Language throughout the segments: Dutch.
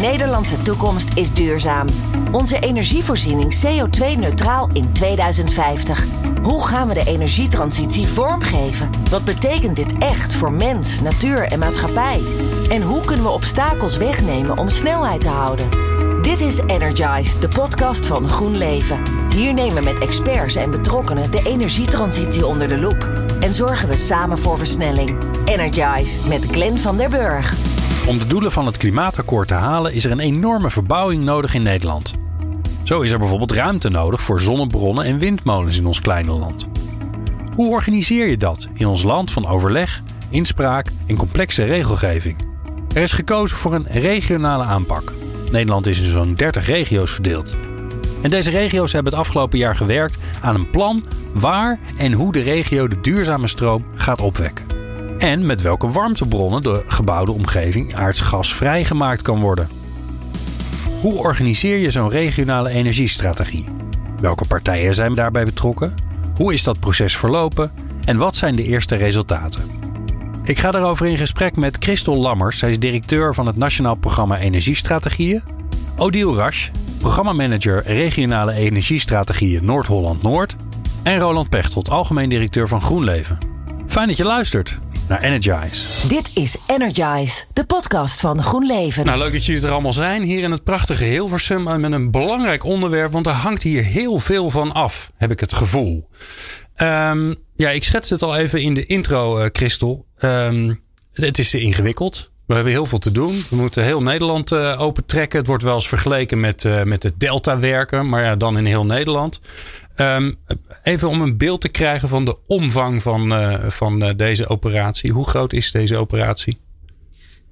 Nederlandse toekomst is duurzaam. Onze energievoorziening CO2-neutraal in 2050. Hoe gaan we de energietransitie vormgeven? Wat betekent dit echt voor mens, natuur en maatschappij? En hoe kunnen we obstakels wegnemen om snelheid te houden? Dit is Energize, de podcast van GroenLeven. Hier nemen we met experts en betrokkenen de energietransitie onder de loep. En zorgen we samen voor versnelling. Energize met Glenn van der Burg. Om de doelen van het klimaatakkoord te halen is er een enorme verbouwing nodig in Nederland. Zo is er bijvoorbeeld ruimte nodig voor zonnebronnen en windmolens in ons kleine land. Hoe organiseer je dat in ons land van overleg, inspraak en complexe regelgeving? Er is gekozen voor een regionale aanpak. Nederland is in zo'n 30 regio's verdeeld. En deze regio's hebben het afgelopen jaar gewerkt aan een plan waar en hoe de regio de duurzame stroom gaat opwekken. En met welke warmtebronnen de gebouwde omgeving aardsgas vrijgemaakt kan worden. Hoe organiseer je zo'n regionale energiestrategie? Welke partijen zijn daarbij betrokken? Hoe is dat proces verlopen? En wat zijn de eerste resultaten? Ik ga daarover in gesprek met Christel Lammers. Zij is directeur van het Nationaal Programma Energiestrategieën. Odile Rasch, programmamanager Regionale Energiestrategieën Noord-Holland-Noord. En Roland Pechtold, algemeen directeur van GroenLeven. Fijn dat je luistert naar Energize. Dit is Energize, de podcast van GroenLeven. Nou, leuk dat jullie er allemaal zijn hier in het prachtige Hilversum. Met een belangrijk onderwerp, want er hangt hier heel veel van af, heb ik het gevoel. Um, ja, ik schets het al even in de intro, uh, Christel. Um, het is ingewikkeld. We hebben heel veel te doen. We moeten heel Nederland uh, opentrekken. Het wordt wel eens vergeleken met, uh, met het Delta-werken, maar ja, dan in heel Nederland. Um, even om een beeld te krijgen van de omvang van, uh, van deze operatie. Hoe groot is deze operatie?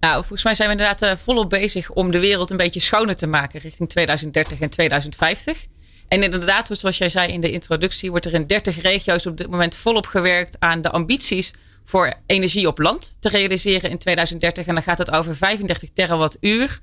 Nou, volgens mij zijn we inderdaad volop bezig om de wereld een beetje schoner te maken richting 2030 en 2050. En inderdaad, zoals jij zei in de introductie, wordt er in 30 regio's op dit moment volop gewerkt aan de ambities voor energie op land te realiseren in 2030. En dan gaat het over 35 terawattuur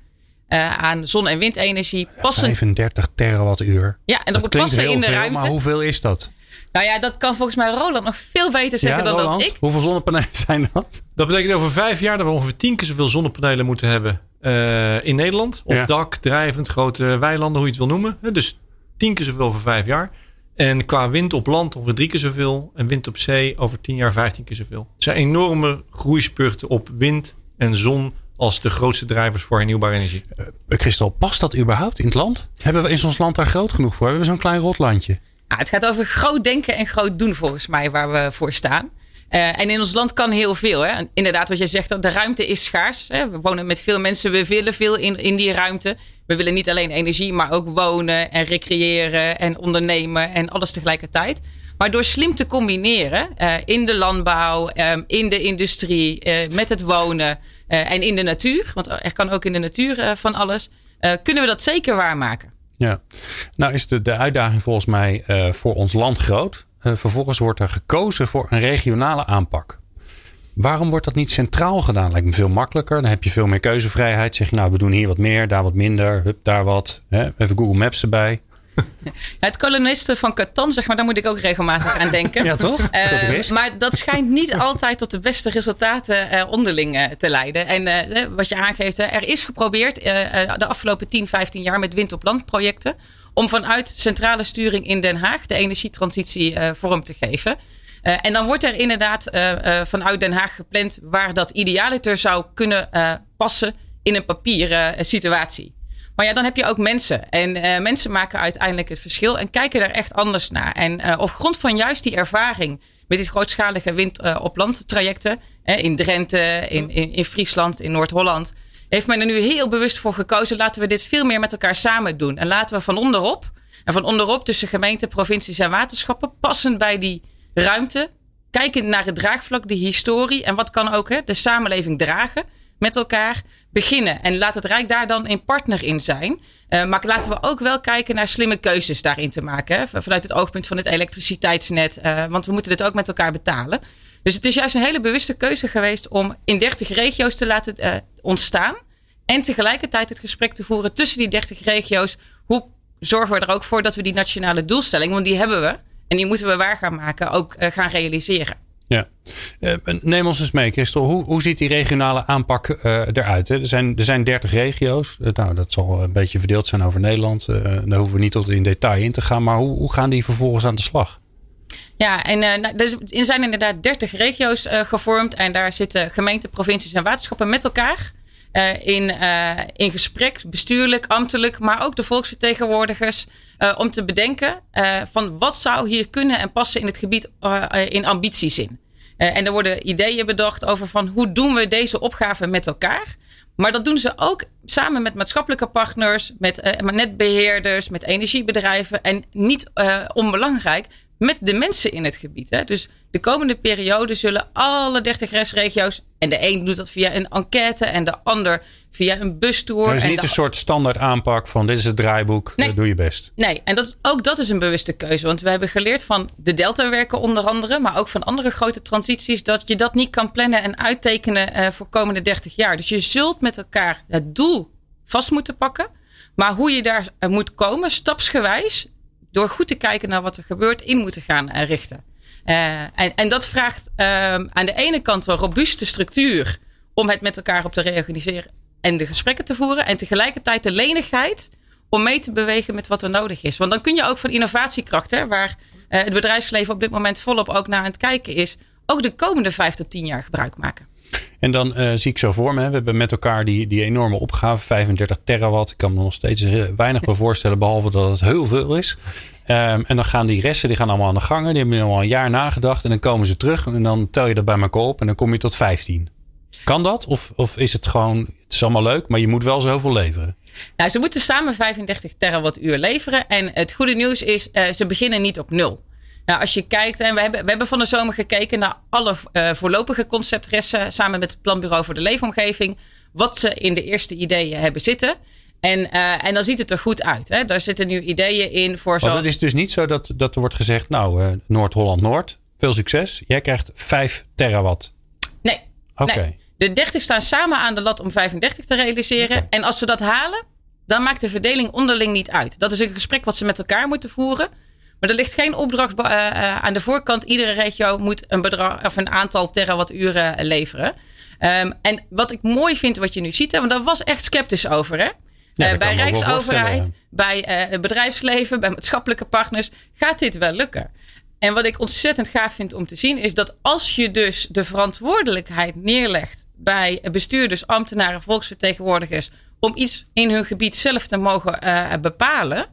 uh, aan zon- en windenergie. Passend... 35 terawattuur. Ja, en dat, dat moet passen in de veel, ruimte. Maar hoeveel is dat? Nou ja, dat kan volgens mij Roland nog veel beter zeggen ja, dan Roland, dat ik. Hoeveel zonnepanelen zijn dat? Dat betekent over vijf jaar dat we ongeveer tien keer zoveel zonnepanelen moeten hebben uh, in Nederland. Op Ja. dak, drijvend, grote weilanden, hoe je het wil noemen. Dus tien keer zoveel over vijf jaar. En qua wind op land ongeveer drie keer zoveel. En wind op zee over tien jaar vijftien keer zoveel. Er zijn enorme groeispurten op wind en zon als de grootste drijvers voor hernieuwbare energie. Uh, Christel, past dat überhaupt in het land? Hebben we in ons land daar groot genoeg voor? Hebben we zo'n klein rotlandje? Nou, het gaat over groot denken en groot doen volgens mij waar we voor staan. Uh, en in ons land kan heel veel. Hè? Inderdaad, wat je zegt, de ruimte is schaars. Hè? We wonen met veel mensen, we willen veel in, in die ruimte. We willen niet alleen energie, maar ook wonen en recreëren en ondernemen en alles tegelijkertijd. Maar door slim te combineren uh, in de landbouw, um, in de industrie, uh, met het wonen uh, en in de natuur, want er kan ook in de natuur van alles, kunnen we dat zeker waarmaken. Ja, nou is de, de uitdaging volgens mij voor ons land groot. Vervolgens wordt er gekozen voor een regionale aanpak. Waarom wordt dat niet centraal gedaan? Lijkt me veel makkelijker. Dan heb je veel meer keuzevrijheid. Zeg je nou, we doen hier wat meer, daar wat minder. Hup, daar wat. Hè? Even Google Maps erbij. Ja, het kolonisten van Catan, zeg maar, daar moet ik ook regelmatig aan denken. ja, toch? Uh, maar dat schijnt niet altijd tot de beste resultaten uh, onderling uh, te leiden. En wat je aangeeft, er is geprobeerd de afgelopen 10, 15 jaar met wind op land projecten. om vanuit centrale sturing in Den Haag de energietransitie vorm te geven. En dan wordt er inderdaad vanuit Den Haag gepland waar dat idealiter zou kunnen passen in een papieren situatie. Maar ja, dan heb je ook mensen. En mensen maken uiteindelijk het verschil en kijken er echt anders naar. En op grond van juist die ervaring met die grootschalige wind op land trajecten. in Drenthe, in, in, in Friesland, in Noord-Holland. Heeft men er nu heel bewust voor gekozen. Laten we dit veel meer met elkaar samen doen. En laten we van onderop. En van onderop tussen gemeenten, provincies en waterschappen. Passend bij die ruimte. Kijken naar het draagvlak, de historie. En wat kan ook hè, de samenleving dragen met elkaar beginnen. En laat het Rijk daar dan een partner in zijn. Uh, maar laten we ook wel kijken naar slimme keuzes daarin te maken. Hè? Vanuit het oogpunt van het elektriciteitsnet. Uh, want we moeten dit ook met elkaar betalen. Dus het is juist een hele bewuste keuze geweest om in 30 regio's te laten uh, ontstaan. En tegelijkertijd het gesprek te voeren tussen die 30 regio's. Hoe zorgen we er ook voor dat we die nationale doelstelling, want die hebben we. En die moeten we waar gaan maken, ook gaan realiseren. Ja, uh, neem ons eens mee, Christel. Hoe, hoe ziet die regionale aanpak uh, eruit? Hè? Er, zijn, er zijn 30 regio's. Uh, nou, dat zal een beetje verdeeld zijn over Nederland. daar hoeven we niet tot in detail in te gaan. Maar hoe, hoe gaan die vervolgens aan de slag? Ja, en uh, er zijn inderdaad 30 regio's gevormd. En daar zitten gemeenten, provincies en waterschappen met elkaar. Uh, in, in gesprek, bestuurlijk, ambtelijk, maar ook de volksvertegenwoordigers. om te bedenken van wat zou hier kunnen en passen in het gebied in ambitiezin. en er worden ideeën bedacht over van hoe doen we deze opgave met elkaar. Maar dat doen ze ook samen met maatschappelijke partners, met netbeheerders, met energiebedrijven. En niet onbelangrijk, met de mensen in het gebied. Hè? Dus de komende periode zullen alle 30 restregio's. En de een doet dat via een enquête en de ander via een bustour. Het is en niet een soort standaard aanpak van dit is het draaiboek, nee, doe je best. Nee, en dat, ook dat is een bewuste keuze. Want we hebben geleerd van de Delta-werken onder andere, maar ook van andere grote transities, dat je dat niet kan plannen en uittekenen uh, voor komende 30 jaar. Dus je zult met elkaar het doel vast moeten pakken. Maar hoe je daar eh, moet komen, stapsgewijs, door goed te kijken naar wat er gebeurt, in moeten gaan richten. Uh, en, en, dat vraagt uh, aan de ene kant een robuuste structuur om het met elkaar op te reorganiseren en de gesprekken te voeren. En tegelijkertijd de lenigheid om mee te bewegen met wat er nodig is. Want dan kun je ook van innovatiekracht, hè, waar uh, het bedrijfsleven op dit moment volop ook naar aan het kijken is, ook de komende vijf tot tien jaar gebruik maken. En dan uh, zie ik zo voor me, we hebben met elkaar die, die enorme opgave, 35 terawatt. Ik kan me nog steeds weinig bij voorstellen, behalve dat het heel veel is. Um, en dan gaan die resten die gaan allemaal aan de gangen. Die hebben al een jaar nagedacht en dan komen ze terug. En dan tel je dat bij elkaar op en dan kom je tot 15. Kan dat? Of, of is het gewoon, het is allemaal leuk, maar je moet wel zoveel leveren? Nou, ze moeten samen 35 terawattuur leveren. En het goede nieuws is, uh, ze beginnen niet op nul. Nou, als je kijkt, en we hebben, we hebben van de zomer gekeken naar alle uh, voorlopige conceptresten samen met het Planbureau voor de Leefomgeving. Wat ze in de eerste ideeën hebben zitten. En, uh, en dan ziet het er goed uit. Hè? Daar zitten nu ideeën in voor zo. Maar het is dus niet zo dat, dat er wordt gezegd, nou, uh, Noord-Holland-Noord, veel succes. Jij krijgt 5 terawatt. Nee. Oké. Nee. De 30 staan samen aan de lat om 35 te realiseren. Okay. En als ze dat halen, dan maakt de verdeling onderling niet uit. Dat is een gesprek wat ze met elkaar moeten voeren. Maar er ligt geen opdracht uh, uh, aan de voorkant. Iedere regio moet een, bedrag, of een aantal terawatturen leveren. Um, en wat ik mooi vind wat je nu ziet, hè, want daar was echt sceptisch over. Hè? Ja, uh, bij Rijksoverheid, bij uh, het bedrijfsleven, bij maatschappelijke partners gaat dit wel lukken. En wat ik ontzettend gaaf vind om te zien is dat als je dus de verantwoordelijkheid neerlegt bij bestuurders, ambtenaren, volksvertegenwoordigers om iets in hun gebied zelf te mogen uh, bepalen,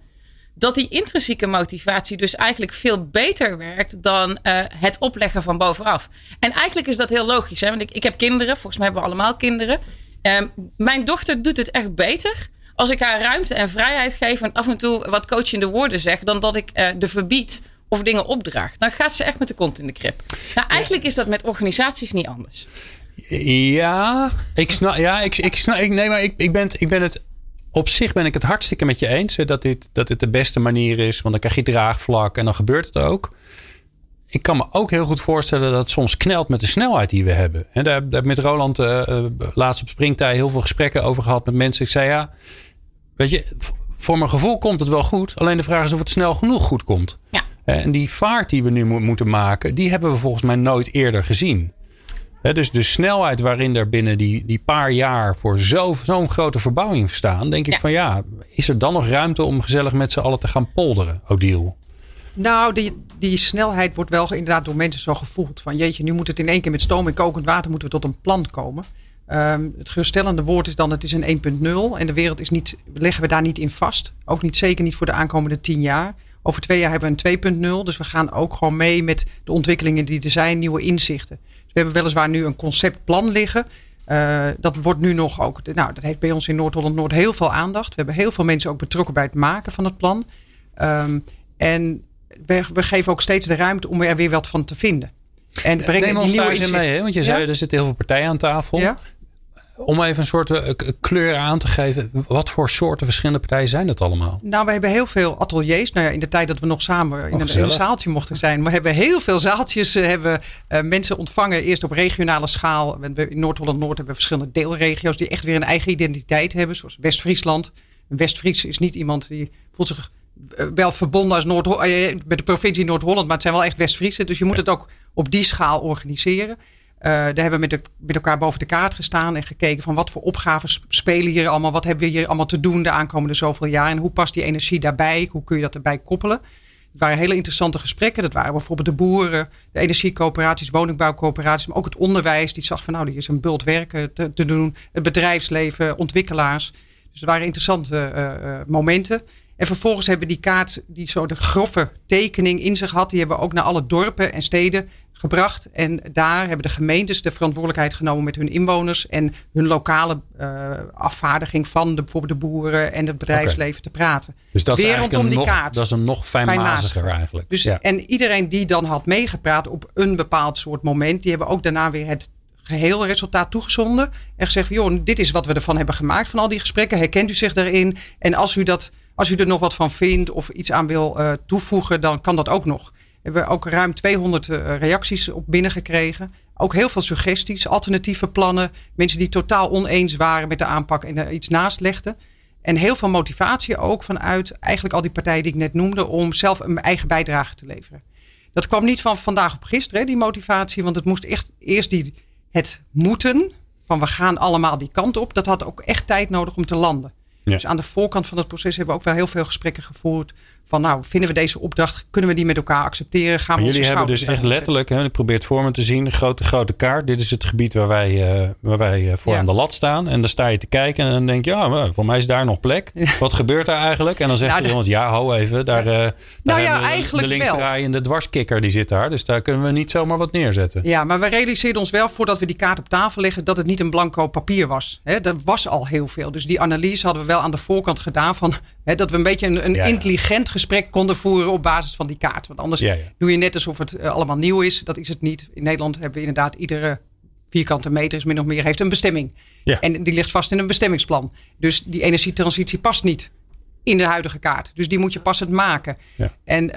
dat die intrinsieke motivatie dus eigenlijk veel beter werkt dan het opleggen van bovenaf. En eigenlijk is dat heel logisch, hè? want ik, ik heb kinderen, volgens mij hebben we allemaal kinderen. Um, mijn dochter doet het echt beter als ik haar ruimte en vrijheid geef en af en toe wat coachende woorden zeg, dan dat ik uh, de verbied of dingen opdraag. Dan gaat ze echt met de kont in de krip. Nou, eigenlijk is dat met organisaties niet anders. Ja, ik snap. Ja, ik, ik snap. Ik, nee, maar ik, ik, ben, ik ben het. Op zich ben ik het hartstikke met je eens. Dat dit, dat dit de beste manier is. Want dan krijg je draagvlak en dan gebeurt het ook. Ik kan me ook heel goed voorstellen dat het soms knelt met de snelheid die we hebben. En daar heb ik met Roland uh, uh, laatst op Springtij heel veel gesprekken over gehad met mensen. Ik zei ja, weet je, voor mijn gevoel komt het wel goed. Alleen de vraag is of het snel genoeg goed komt. Ja. En die vaart die we nu mo moeten maken, die hebben we volgens mij nooit eerder gezien. He, dus de snelheid waarin er binnen die, die paar jaar voor zo'n zo grote verbouwing staan, denk ik ja. van ja, is er dan nog ruimte om gezellig met z'n allen te gaan polderen, Odile? Nou, die, die snelheid wordt wel inderdaad door mensen zo gevoeld. Van jeetje, nu moet het in één keer met stoom en kokend water moeten we tot een plan komen. Um, het geruststellende woord is dan het is een 1.0 en de wereld is niet, leggen we daar niet in vast. Ook niet zeker niet voor de aankomende 10 jaar. Over twee jaar hebben we een 2.0, dus we gaan ook gewoon mee met de ontwikkelingen die er zijn, nieuwe inzichten. We hebben weliswaar nu een conceptplan liggen. Uh, dat wordt nu nog ook, nou dat heeft bij ons in Noord-Holland-Noord heel veel aandacht. We hebben heel veel mensen ook betrokken bij het maken van het plan. Um, en we, we, geven ook steeds de ruimte om er weer wat van te vinden. En brengen Neem ons die nieuwe daar mee, hè? want je zei ja? er zitten heel veel partijen aan tafel. Ja? Om even een soort uh, kleur aan te geven. Wat voor soorten verschillende partijen zijn dat allemaal? Nou, we hebben heel veel ateliers. Nou ja, in de tijd dat we nog samen in, oh, een, in een, zaaltje mochten zijn. We hebben heel veel zaaltjes. Uh, hebben uh, mensen ontvangen. Eerst op regionale schaal. In Noord-Holland-Noord hebben we verschillende deelregio's. Die echt weer een eigen identiteit hebben. Zoals West-Friesland. West-Fries is niet iemand die voelt zich wel verbonden als Noord met de provincie Noord-Holland. Maar het zijn wel echt West-Friesen. Dus je moet ja. het ook op die schaal organiseren. Uh, daar hebben we met, elkaar boven de kaart gestaan en gekeken van wat voor opgaven spelen hier allemaal. Wat hebben we hier allemaal te doen de aankomende zoveel jaar en hoe past die energie daarbij? Hoe kun je dat erbij koppelen? Het waren hele interessante gesprekken. Dat waren bijvoorbeeld de boeren, de energiecoöperaties, woningbouwcoöperaties, maar ook het onderwijs. Die zag van nou, die is een bult werken te, te doen. Het bedrijfsleven, ontwikkelaars. Dus het waren interessante uh, momenten. En vervolgens hebben die kaart, die zo de grove tekening in zich had, die hebben we ook naar alle dorpen en steden gebracht. En daar hebben de gemeentes de verantwoordelijkheid genomen met hun inwoners en hun lokale uh, afvaardiging van de, bijvoorbeeld de boeren en het bedrijfsleven te praten. Dus dat is Weer rondom die nog, kaart. Dat is een nog fijnmaziger eigenlijk. Dus, En iedereen die dan had meegepraat op een bepaald soort moment, die hebben ook daarna weer het geheel resultaat toegezonden. En gezegd van, joh, dit is wat we ervan hebben gemaakt van al die gesprekken. Herkent u zich daarin? En als u, dat, als u er nog wat van vindt of iets aan wil uh, toevoegen, dan kan dat ook nog. We hebben ook ruim 200 uh, eh, reacties op binnengekregen. Ook heel veel suggesties, alternatieve plannen. Mensen die totaal oneens waren met de aanpak en er iets naast legden. En heel veel motivatie ook vanuit eigenlijk al die partijen die ik net noemde om zelf een eigen bijdrage te leveren. Dat kwam niet van vandaag op gisteren, die motivatie. Want het moest echt eerst die, het moeten, van we gaan allemaal die kant op, dat had ook echt tijd nodig om te landen. Dus aan de voorkant van het proces hebben we ook wel heel veel gesprekken gevoerd van nou, vinden we deze opdracht, kunnen we die met elkaar accepteren? Gaan we jullie hebben dus echt letterlijk, hè, ik probeer het voor me te zien, grote, grote kaart. Dit is het gebied waar wij, uh, waar wij uh, voor aan de lat staan. En dan sta je te kijken en dan denk je, ja, maar voor mij is daar nog plek. Wat gebeurt daar eigenlijk? En dan zegt nou, iemand, ja, hou even, daar, uh, daar nou ja, eigenlijk de linksdraaiende dwarskikker die zit daar. Dus daar kunnen we niet zomaar wat neerzetten. Ja, maar we realiseerden ons wel voordat we die kaart op tafel leggen, dat het niet een blanco papier was. Hè, er was al heel veel. Dus die analyse hadden we wel aan de voorkant gedaan van dat we een beetje een, een intelligent gesprek konden voeren op basis van die kaart. Want anders doe je net alsof het eh, allemaal nieuw is. Dat is het niet. In Nederland hebben we inderdaad iedere vierkante meter is min of meer heeft een bestemming. En die ligt vast in een bestemmingsplan. Dus die energietransitie past niet in de huidige kaart. Dus die moet je passend maken. En uh,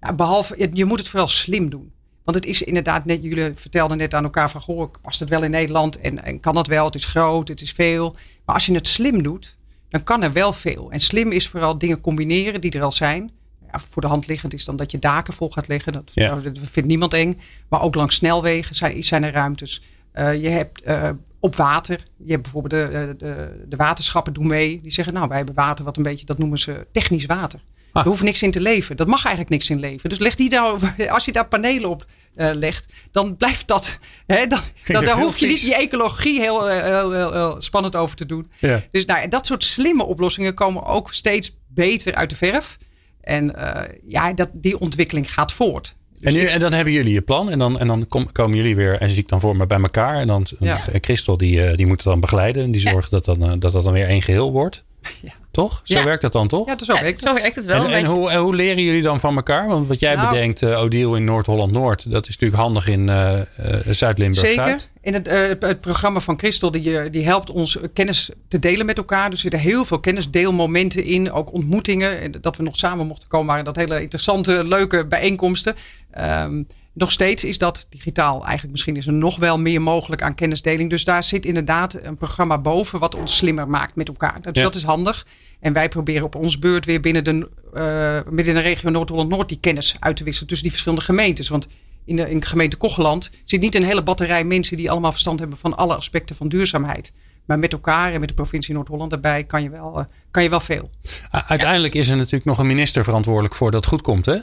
nou, behalve, je moet het vooral slim doen. Want het is inderdaad net, jullie vertelden net aan elkaar van, goh, past het wel in Nederland en, en kan dat wel? Het is groot, het is veel. Maar als je het slim doet, dan kan er wel veel. En slim is vooral dingen combineren die er al zijn. Ja, voor de hand liggend is dan dat je daken vol gaat leggen. Dat, vindt niemand eng. Maar ook langs snelwegen zijn, zijn er ruimtes. Uh, je hebt uh, op water. Je hebt bijvoorbeeld de, de, de, waterschappen doen mee. Die zeggen, nou, wij hebben water wat een beetje, dat noemen ze technisch water. Ah. Er hoeft niks in te leven. Dat mag eigenlijk niks in leven. Dus leg die daar, als je daar panelen op uh, legt, dan blijft dat. Hè, dan, dan, daar hoef je niet die ecologie heel, heel, heel, heel, spannend over te doen. Ja. Dus nou, dat soort slimme oplossingen komen ook steeds beter uit de verf. En uh, ja, dat, die ontwikkeling gaat voort. Dus en, nu, en dan hebben jullie je plan en dan, en dan kom, komen jullie weer en zie ik dan voor me bij elkaar. En dan ja. Christel die, die moet het dan begeleiden en die zorgt dat, dan, dat dat dan weer één geheel wordt. Ja. Toch? Zo werkt dat dan toch? Ja, zo werkt, zo werkt het wel. En, en hoe, hoe, leren jullie dan van elkaar? Want wat jij nou, bedenkt, uh, Odiel in Noord-Holland-Noord, dat is natuurlijk handig in uh, uh, Zuid-Limburg-Zuid. Zeker. In het, het, programma van Christel, die, die helpt ons kennis te delen met elkaar. Dus er zitten heel veel kennisdeelmomenten in, ook ontmoetingen. Dat we nog samen mochten komen, waren dat hele interessante, leuke bijeenkomsten. Um, nog steeds is dat digitaal. Eigenlijk misschien is er nog wel meer mogelijk aan kennisdeling. Dus daar zit inderdaad een programma boven wat ons slimmer maakt met elkaar. Dus dat is handig. En wij proberen op ons beurt weer binnen de, uh, binnen de regio Noord-Holland-Noord die kennis uit te wisselen tussen die verschillende gemeentes. Want in de, in de gemeente Kocheland zit niet een hele batterij mensen die allemaal verstand hebben van alle aspecten van duurzaamheid. Maar met elkaar en met de provincie Noord-Holland erbij kan je, wel, uh, kan je wel veel. Uiteindelijk is er natuurlijk nog een minister verantwoordelijk voor dat het goed komt, hè?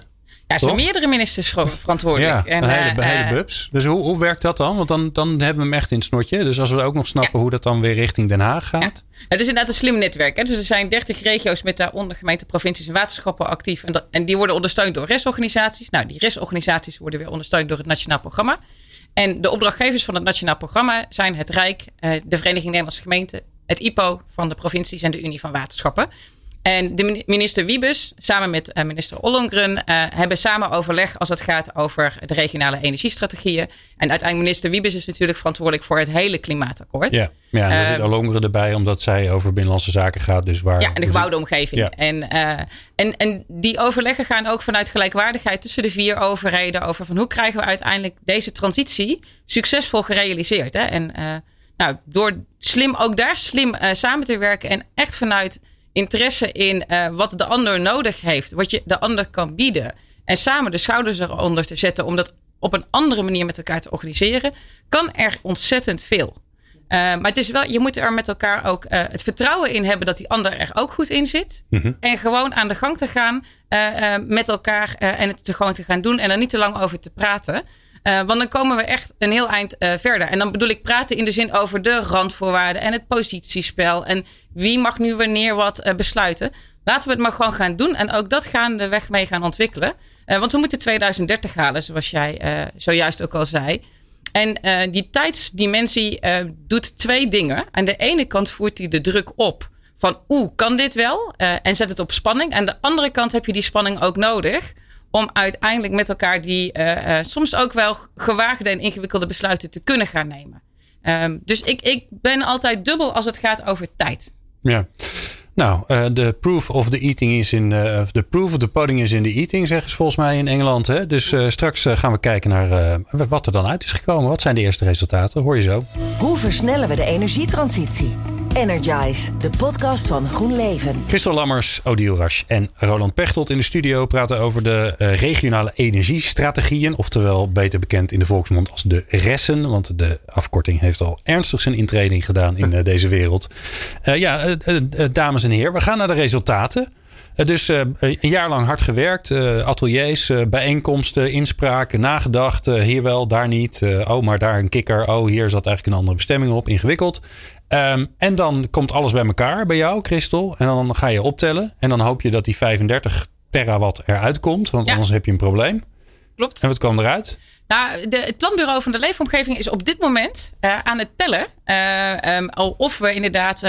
Ja, er zijn meerdere ministers verantwoordelijk. Ja, en, hele, uh, hele bubs. Dus hoe, hoe werkt dat dan? Want dan, dan hebben we hem echt in het snotje. Dus als we ook nog snappen hoe dat dan weer richting Den Haag gaat. Ja. Het is inderdaad een slim netwerk. Hè? Dus er zijn 30 regio's met daaronder gemeente, provincies en waterschappen actief. En, dat, en die worden ondersteund door restorganisaties. Nou, die restorganisaties worden weer ondersteund door het Nationaal Programma. En de opdrachtgevers van het Nationaal Programma zijn het Rijk, de Vereniging Nederlandse Gemeenten, het IPO van de provincies en de Unie van Waterschappen. En de minister Wiebes samen met uh, minister Ollongren uh, hebben samen overleg als het gaat over de regionale energiestrategieën. En uiteindelijk minister Wiebes is natuurlijk verantwoordelijk voor het hele klimaatakkoord. Ja, ja en er zit Ollongren erbij omdat zij over binnenlandse zaken gaat. Dus waar, ja, en de gebouwde omgeving. Ja. En, uh, en, en die overleggen gaan ook vanuit gelijkwaardigheid tussen de vier overheden over van hoe krijgen we uiteindelijk deze transitie succesvol gerealiseerd. Hè? En nou, door slim ook daar slim samen te werken en echt vanuit interesse in uh, wat de ander nodig heeft, wat je de ander kan bieden. En samen de schouders eronder te zetten om dat op een andere manier met elkaar te organiseren, kan er ontzettend veel. Uh, maar het is wel, je moet er met elkaar ook uh, het vertrouwen in hebben dat die ander er ook goed in zit. Mm-hmm. En gewoon aan de gang te gaan uh, met elkaar en het te gewoon te gaan doen en er niet te lang over te praten. Want dan komen we echt een heel eind verder. En dan bedoel ik praten in de zin over de randvoorwaarden en het positiespel. En wie mag nu wanneer wat besluiten. Laten we het maar gewoon gaan doen. En ook dat gaan de weg mee gaan ontwikkelen. want we moeten 2030 halen, zoals jij zojuist ook al zei. En die tijdsdimensie doet twee dingen. Aan de ene kant voert hij de druk op van oeh, kan dit wel? En zet het op spanning. Aan de andere kant heb je die spanning ook nodig om uiteindelijk met elkaar die soms ook wel gewaagde en ingewikkelde besluiten te kunnen gaan nemen. Um, dus ik, ik ben altijd dubbel als het gaat over tijd. Ja. Nou, uh, de proof of the eating is in. Uh, the proof of the pudding is in the eating, zeggen ze volgens mij in Engeland. Hè? Dus uh, straks gaan we kijken naar wat er dan uit is gekomen. Wat zijn de eerste resultaten? Hoor je zo. Hoe versnellen we de energietransitie? Energize, de podcast van GroenLeven. Christel Lammers, Odile Rasch en Roland Pechtold in de studio praten over de regionale energiestrategieën. Oftewel beter bekend in de volksmond als de RESSen. Want de afkorting heeft al ernstig zijn intreding gedaan in deze wereld. ja, dames en heren, we gaan naar de resultaten. Dus uh, een jaar lang hard gewerkt. Uh, ateliers, uh, bijeenkomsten, inspraken, nagedacht. hier wel, daar niet. oh, maar daar een kikker. Oh, hier zat eigenlijk een andere bestemming op. Ingewikkeld. Um, en dan komt alles bij elkaar bij jou, Christel. En dan ga je optellen. En dan hoop je dat die 35 terawatt eruit komt. Want ja. anders heb je een probleem. Klopt. En wat kwam eruit? Nou, de, het planbureau van de leefomgeving is op dit moment aan het tellen. Um, of we inderdaad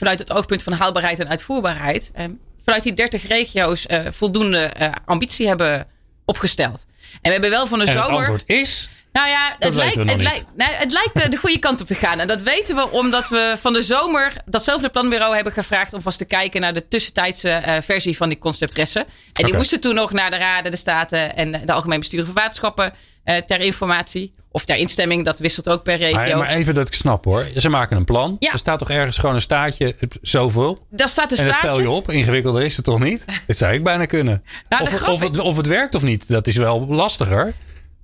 vanuit het oogpunt van haalbaarheid en uitvoerbaarheid. Eh, vanuit die 30 regio's eh, voldoende eh, ambitie hebben opgesteld. En we hebben wel van de en zomer. Het antwoord is. Nou ja, het lijkt, het, lijkt, nou, het lijkt de goede kant op te gaan. En dat weten we omdat we van de zomer datzelfde planbureau hebben gevraagd om vast te kijken naar de tussentijdse uh, versie van die conceptressen. En okay. die moesten toen nog naar de Raden, de Staten en de Algemeen Bestuur van Waterschappen uh, ter informatie. Of ter instemming, dat wisselt ook per regio. Maar, maar even dat ik snap hoor. Ze maken een plan. Ja. Er staat toch ergens gewoon een staartje, zoveel? Daar staat een staartje. En dat tel je op. Ingewikkelder is het toch niet? Dat zou ik bijna kunnen. Nou, of, of, het, of het werkt of niet, dat is wel lastiger.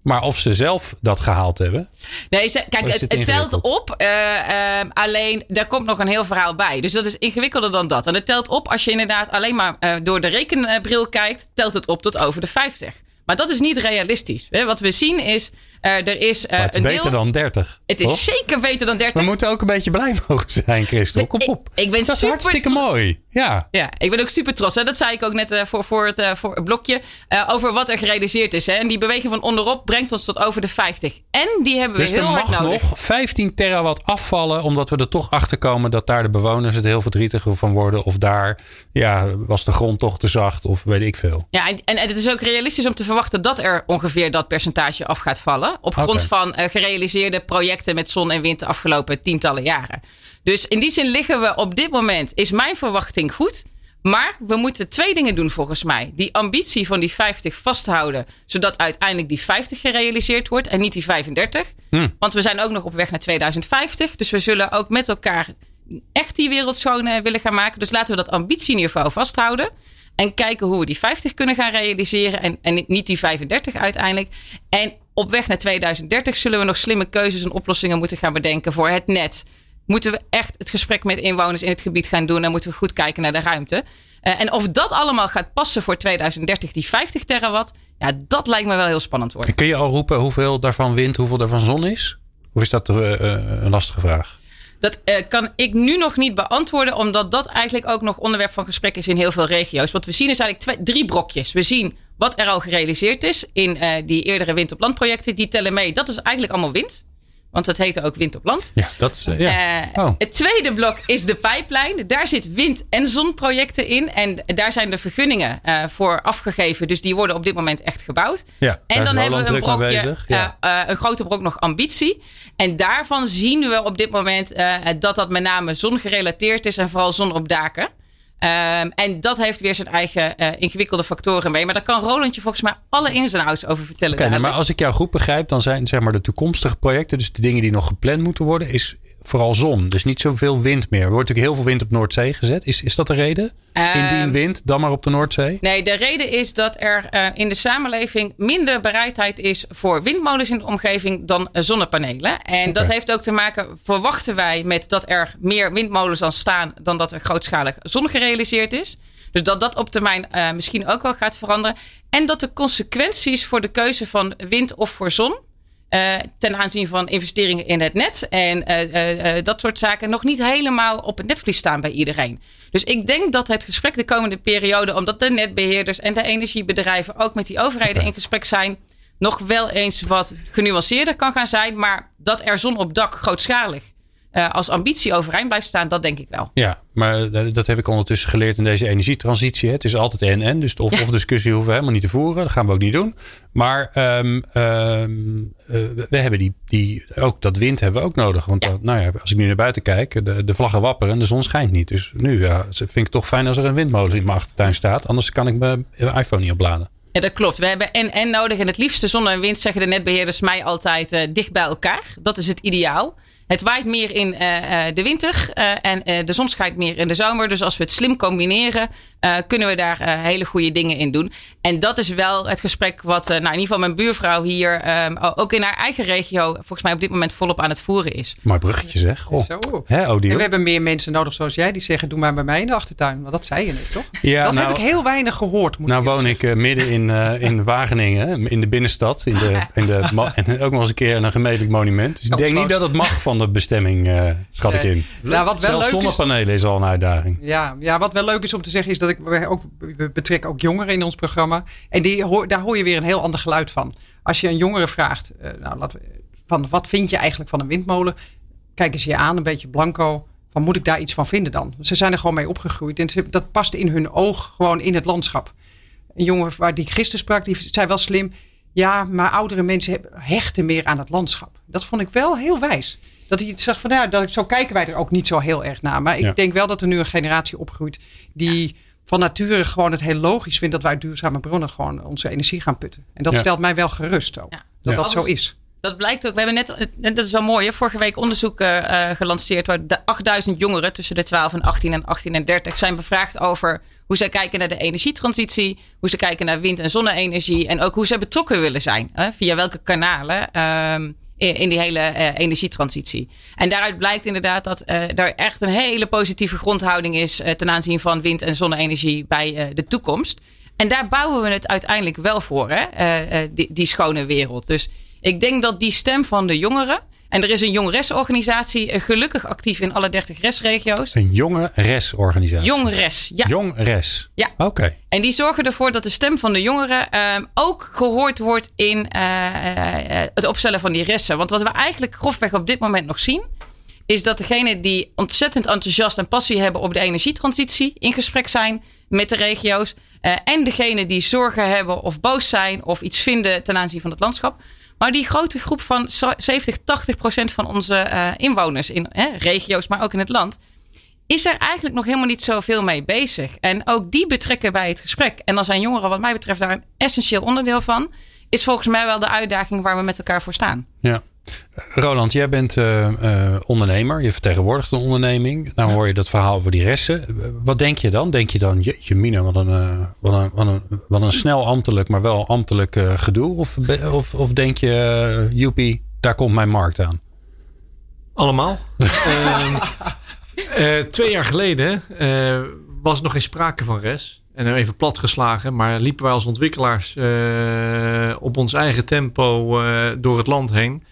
Maar of ze zelf dat gehaald hebben. Nee, ze, kijk, het, het, telt op. Uh, uh, alleen, daar komt nog een heel verhaal bij. Dus dat is ingewikkelder dan dat. En het telt op als je inderdaad alleen maar uh, door de rekenbril kijkt. Telt het op tot over de 50. Maar dat is niet realistisch. Wat we zien is, uh, er is uh, het is een beter deel... dan 30. Het is zeker beter dan 30. We moeten ook een beetje blij mogen zijn, Christel. Kom op. Ik, ik ben dat is super hartstikke mooi. Ja. ja, ik ben ook super trots. Hè? Dat zei ik ook net uh, voor, voor, het, voor het blokje. over wat er gerealiseerd is. Hè? En die beweging van onderop brengt ons tot over de 50. En die hebben we dus heel hard nodig. Er mag nog 15 terawatt afvallen. Omdat we er toch achter komen dat daar de bewoners het heel verdrietig van worden. Of daar ja, was de grond toch te zacht. Of weet ik veel. Ja, en, en het is ook realistisch om te verwachten dat er ongeveer dat percentage af gaat vallen. Op grond Okay. van uh, gerealiseerde projecten met zon en wind de afgelopen tientallen jaren. Dus in die zin liggen we op dit moment, is mijn verwachting goed. Maar we moeten twee dingen doen volgens mij. Die ambitie van die 50 vasthouden, zodat uiteindelijk die 50 gerealiseerd wordt en niet die 35. Hm. Want we zijn ook nog op weg naar 2050. Dus we zullen ook met elkaar echt die wereld schoon uh, willen gaan maken. Dus laten we dat ambitieniveau vasthouden. En kijken hoe we die 50 kunnen gaan realiseren. En, en niet die 35 uiteindelijk. En op weg naar 2030 zullen we nog slimme keuzes en oplossingen moeten gaan bedenken voor het net. Moeten we echt het gesprek met inwoners in het gebied gaan doen en moeten we goed kijken naar de ruimte. Uh, en of dat allemaal gaat passen voor 2030, die 50 terawatt, ja, dat lijkt me wel heel spannend worden. Kun je al roepen hoeveel daarvan wind, hoeveel daarvan zon is? Of is dat uh, een lastige vraag? Dat uh, kan ik nu nog niet beantwoorden, omdat dat eigenlijk ook nog onderwerp van gesprek is in heel veel regio's. Wat we zien is eigenlijk twee, drie brokjes. We zien wat er al gerealiseerd is in uh, die eerdere wind op land projecten. Die tellen mee. Dat is eigenlijk allemaal wind. Want dat heette ook wind op land. Ja, dat uh, ja. oh. Het tweede blok is de pijplijn. Daar zit wind- en zonprojecten in. En daar zijn de vergunningen uh, voor afgegeven. Dus die worden op dit moment echt gebouwd. Ja, en dan hebben we een brokje, bezig. Ja. Uh, een grote brok nog ambitie. En daarvan zien we op dit moment dat dat met name zongerelateerd is. En vooral zon op daken. Um, en dat heeft weer zijn eigen uh, ingewikkelde factoren mee. Maar daar kan Rolandje volgens mij alle ins en outs over vertellen. Okay, nee, maar als ik jou goed begrijp, dan zijn zeg maar de toekomstige projecten, dus de dingen die nog gepland moeten worden, is vooral zon. Dus niet zoveel wind meer. Er wordt natuurlijk heel veel wind op Noordzee gezet. Is, is dat de reden? Indien Ehm, wind, dan maar op de Noordzee? Nee, de reden is dat er eh, in de samenleving minder bereidheid is voor windmolens in de omgeving dan eh, zonnepanelen. En dat heeft ook te maken, verwachten wij, met dat er meer windmolens dan staan dan dat er grootschalig zon gerealiseerd is. Dus dat dat op termijn eh, misschien ook wel gaat veranderen. En dat de consequenties voor de keuze van wind of voor zon. Eh, ten aanzien van investeringen in het net en eh, eh, dat soort zaken nog niet helemaal op het netvlies staan bij iedereen. Dus ik denk dat het gesprek de komende periode, omdat de netbeheerders en de energiebedrijven ook met die overheden in gesprek zijn, nog wel eens wat genuanceerder kan gaan zijn. Maar dat er zon op dak grootschalig eh, als ambitie overeind blijft staan, dat denk ik wel. Ja, maar eh, dat heb ik ondertussen geleerd in deze energietransitie. hè. Het is altijd en-en. Dus de of, of discussie hoeven we helemaal niet te voeren. Dat gaan we ook niet doen. Maar ehm, ehm, eh, we hebben die, die, ook dat wind hebben we ook nodig. Want Ja. dat- nou ja, als ik nu naar buiten kijk, de, de vlaggen wapperen en de zon schijnt niet. Dus nu ja, vind ik het toch fijn als er een windmolen in mijn achtertuin staat. Anders kan ik mijn iPhone niet opladen. Ja, dat klopt. We hebben en en nodig. En het liefste zon en wind, zeggen de netbeheerders mij altijd, dicht bij elkaar. Dat is het ideaal. Het waait meer in eh, eh, de winter eh, en de zon schijnt meer in de zomer. Dus als we het slim combineren, eh, kunnen we daar eh, hele goede dingen in doen. En dat is wel het gesprek wat, eh, nou, in ieder geval mijn buurvrouw hier ehm, ook in haar eigen regio, volgens mij op dit moment volop aan het voeren is. Maar bruggetje zeg. Goh. Zo. Hè, En we hebben meer mensen nodig zoals jij die zeggen: doe maar bij mij in de achtertuin. Want dat zei je net, toch? Ja, dat nou- heb ik heel weinig gehoord. Moet Nou ik woon ik midden in, eh, in Wageningen, in de binnenstad. In de, in de, en ook nog eens een keer een gemeentelijk monument. Dus ik denk niet dat het mag van de bestemming, eh, schat ik in. Nou, wat wel Zelfs leuk is, zonnepanelen is al een uitdaging. Ja, ja, wat wel leuk is om te zeggen is dat ik we ook, we betrekken ook jongeren in ons programma. En die, daar hoor je weer een heel ander geluid van. Als je een jongere vraagt, eh, nou, laten we, van wat vind je eigenlijk van een windmolen? Kijken ze je aan, een beetje blanco. Van moet ik daar iets van vinden dan? Ze zijn er gewoon mee opgegroeid. En ze- dat past in hun oog gewoon in het landschap. Een jongen waar die ik gisteren sprak, die zei wel slim. Ja, maar oudere mensen hechten meer aan het landschap. Dat vond ik wel heel wijs. Dat hij zegt van ja, dat ik, zo kijken wij er ook niet zo heel erg naar. Maar ik Ja. denk wel dat er nu een generatie opgroeit die van nature gewoon het heel logisch vindt dat wij uit duurzame bronnen gewoon onze energie gaan putten. En dat Ja. stelt mij wel gerust ook. Ja. Dat Ja. dat zo is. Dat blijkt ook. We hebben net, en dat is wel mooi, hè, vorige week onderzoek eh, eh, gelanceerd waar de 8000 jongeren tussen de 12 en 18 en 18 en 30 zijn bevraagd over hoe zij kijken naar de energietransitie, hoe ze kijken naar wind- en zonne-energie en ook hoe ze betrokken willen zijn. Hè, via welke kanalen ehm, in, die hele eh, energietransitie. En daaruit blijkt inderdaad dat eh er echt een hele positieve grondhouding is eh, ten aanzien van wind- en zonne-energie bij de toekomst. En daar bouwen we het uiteindelijk wel voor, hè? die schone wereld. Dus ik denk dat die stem van de jongeren. En er is een jongeresorganisatie eh, gelukkig actief in alle 30 restregio's. Een jonge resorganisatie. Jongres, ja. Jong res. Ja. Oké. En die zorgen ervoor dat de stem van de jongeren ehm, ook gehoord wordt in eh, eh, het opstellen van die resten. Want wat we eigenlijk grofweg op dit moment nog zien, is dat degenen die ontzettend enthousiast en passie hebben op de energietransitie in gesprek zijn met de regio's. en degenen die zorgen hebben of boos zijn of iets vinden ten aanzien van het landschap. Maar die grote groep van zo- 70, 80 procent van onze eh, inwoners in regio's, maar ook in het land, is er eigenlijk nog helemaal niet zoveel mee bezig. En ook die betrekken bij het gesprek. En dan zijn jongeren, wat mij betreft, daar een essentieel onderdeel van. Is volgens mij wel de uitdaging waar we met elkaar voor staan. Ja. Roland, jij bent eh, eh, ondernemer. Je vertegenwoordigt een onderneming. Nou hoor je dat verhaal over die resten. Wat denk je dan? Denk je dan, jeetje mina, wat een, eh, wat een, wat een, wat een snel ambtelijk, maar wel ambtelijk gedoe? Of, of, of denk je, joepie, daar komt mijn markt aan? Allemaal. Ehm, eh, twee jaar geleden was nog geen sprake van res. En even platgeslagen. Maar liepen wij als ontwikkelaars op ons eigen tempo door het land heen.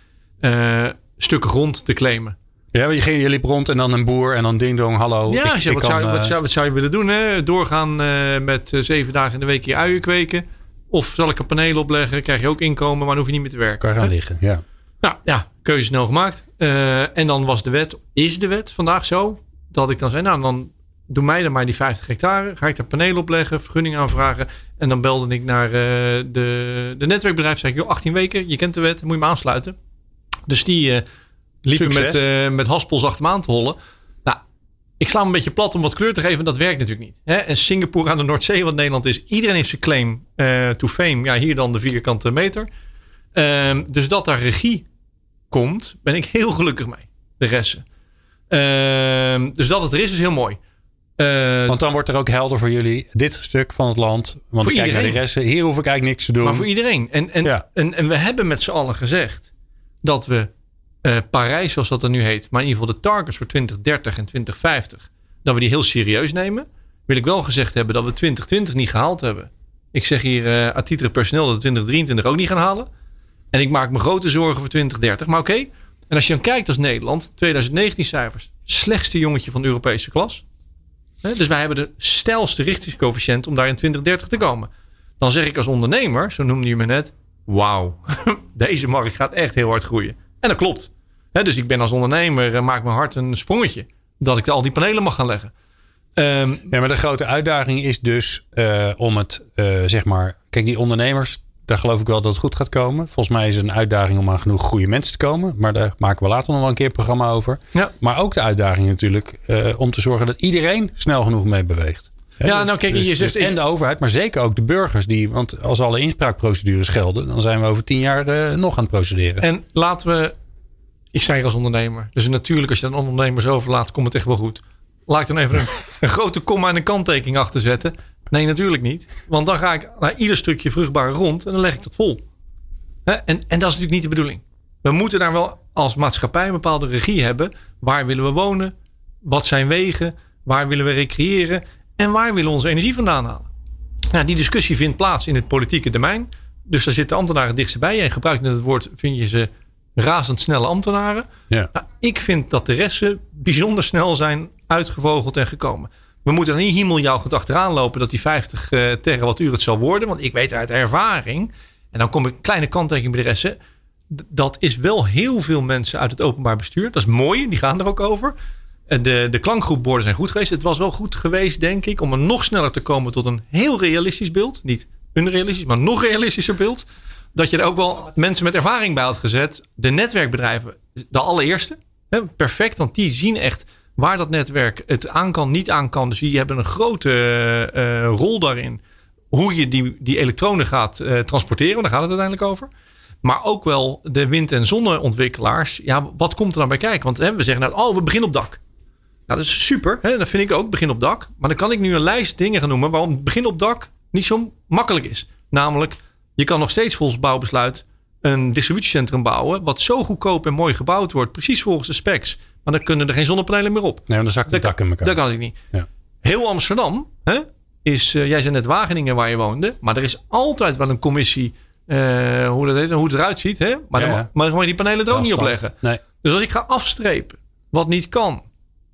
Eh, stukken grond te claimen. Ja, je, ging, je liep rond en dan een boer en dan ding dong, hallo. ja, ik- wat, kan, zou, wat, eh, zou, wat zou je willen doen? Hè? Doorgaan eh, met zeven dagen in de week je uien kweken. Of zal ik een paneel opleggen? Krijg je ook inkomen, maar dan hoef je niet meer te werken. kan je gaan Hè? liggen, ja. Nou ja, keuze snel gemaakt. En dan was de wet, is de wet vandaag zo, dat ik dan zei, nou dan doe mij dan maar die 50 hectare. Ga ik daar paneel opleggen, vergunning aanvragen. En dan belde ik naar eh, de, de netwerkbedrijf. Zei ik, joh, 18 weken, je kent de wet, moet je me aansluiten. Dus die eh, liepen met, eh, met haspels achter me aan te hollen. Nou, ik sla hem een beetje plat om wat kleur te geven. Dat werkt natuurlijk niet. Hè? En Singapore aan de Noordzee, wat Nederland is. Iedereen heeft zijn claim eh, to fame. Ja, hier dan de vierkante meter. Ehm, dus dat daar regie komt, ben ik heel gelukkig mee. De resten. Ehm, dus dat het er is, is heel mooi. Uh, want dan wordt er ook helder voor jullie dit stuk van het land. Want kijk naar de rest. Hier hoef ik eigenlijk niks te doen. Maar voor iedereen. En, en, ja. en, en we hebben met z'n allen gezegd dat we uh, Parijs, zoals dat er nu heet, maar in ieder geval de targets voor 2030 en 2050, dat we die heel serieus nemen. Wil ik wel gezegd hebben dat we 2020 niet gehaald hebben. Ik zeg hier uh, à titre personeel dat we 2023 ook niet gaan halen. En ik maak me grote zorgen voor 2030. Maar oké. En als je dan kijkt als Nederland, 2019 cijfers, slechtste jongetje van de Europese klas. Dus wij hebben de stijlste richtingscoëfficiënt om daar in 2030 te komen. Dan zeg ik als ondernemer, zo noemde je me net, wauw, deze markt gaat echt heel hard groeien. En dat klopt. Dus ik ben als ondernemer, eh, maak mijn hart een sprongetje. Dat ik al die panelen mag gaan leggen. Um, ja, maar de grote uitdaging is dus uh, om het, uh, zeg maar. Kijk, die ondernemers, daar geloof ik wel dat het goed gaat komen. Volgens mij is het een uitdaging om aan genoeg goede mensen te komen. Maar daar maken we later nog wel een keer een programma over. Ja. Maar ook de uitdaging natuurlijk uh, om te zorgen dat iedereen snel genoeg mee beweegt. Ja, nou kijk, dus, je zegt... Dus en de overheid, maar zeker ook de burgers. Die, want als alle inspraakprocedures gelden, dan zijn we over tien jaar nog aan het procederen. En laten we, ik zei als ondernemer. Dus natuurlijk als je dan ondernemers overlaat, komt het echt wel goed. Laat ik dan even een, een grote komma en een kanttekening achter zetten. Nee, natuurlijk niet. Want dan ga ik naar ieder stukje vruchtbare grond en dan leg ik dat vol. En, en dat is natuurlijk niet de bedoeling. We moeten daar wel als maatschappij een bepaalde regie hebben. Waar willen we wonen? Wat zijn wegen? Waar willen we recreëren? En waar willen we onze energie vandaan halen? Nou, die discussie vindt plaats in het politieke domein. Dus daar zitten ambtenaren dichtst bij je. En gebruikt net het woord, vind je ze razendsnelle ambtenaren. Ja. Nou, ik vind dat de resten bijzonder snel zijn uitgevogeld en gekomen. We moeten niet hemeljauwend achteraan lopen dat die 50 uh, terawattuur het zal worden. Want ik weet uit ervaring, en dan kom ik een kleine kanttekening bij de resten. Dat is wel heel veel mensen uit het openbaar bestuur. Dat is mooi, die gaan er ook over. De, de klankgroepborden zijn goed geweest. Het was wel goed geweest, denk ik, om er nog sneller te komen tot een heel realistisch beeld. Niet unrealistisch, maar nog realistischer beeld. Dat je er ook wel mensen met ervaring bij had gezet. De netwerkbedrijven, de allereerste. Perfect, want die zien echt waar dat netwerk het aan kan, niet aan kan. Dus die hebben een grote uh, rol daarin. Hoe je die, die elektronen gaat uh, transporteren, daar gaat het uiteindelijk over. Maar ook wel de wind- en zonneontwikkelaars. Ja, wat komt er dan bij kijken? Want hè, we zeggen nou, oh, we beginnen op dak. Nou, dat is super. Hè? Dat vind ik ook, begin op dak. Maar dan kan ik nu een lijst dingen gaan noemen waarom begin op dak niet zo makkelijk is. Namelijk, je kan nog steeds volgens bouwbesluit een distributiecentrum bouwen. wat zo goedkoop en mooi gebouwd wordt, precies volgens de specs. Maar dan kunnen er geen zonnepanelen meer op. Nee, dan zakt het dak in elkaar. Dat kan ik niet. Ja. Heel Amsterdam hè, is, uh, jij zei net Wageningen waar je woonde. Maar er is altijd wel een commissie uh, hoe, dat heet, hoe het eruit ziet. Hè? Maar, ja, dan, maar dan je die panelen er ook niet op leggen. Nee. Dus als ik ga afstrepen wat niet kan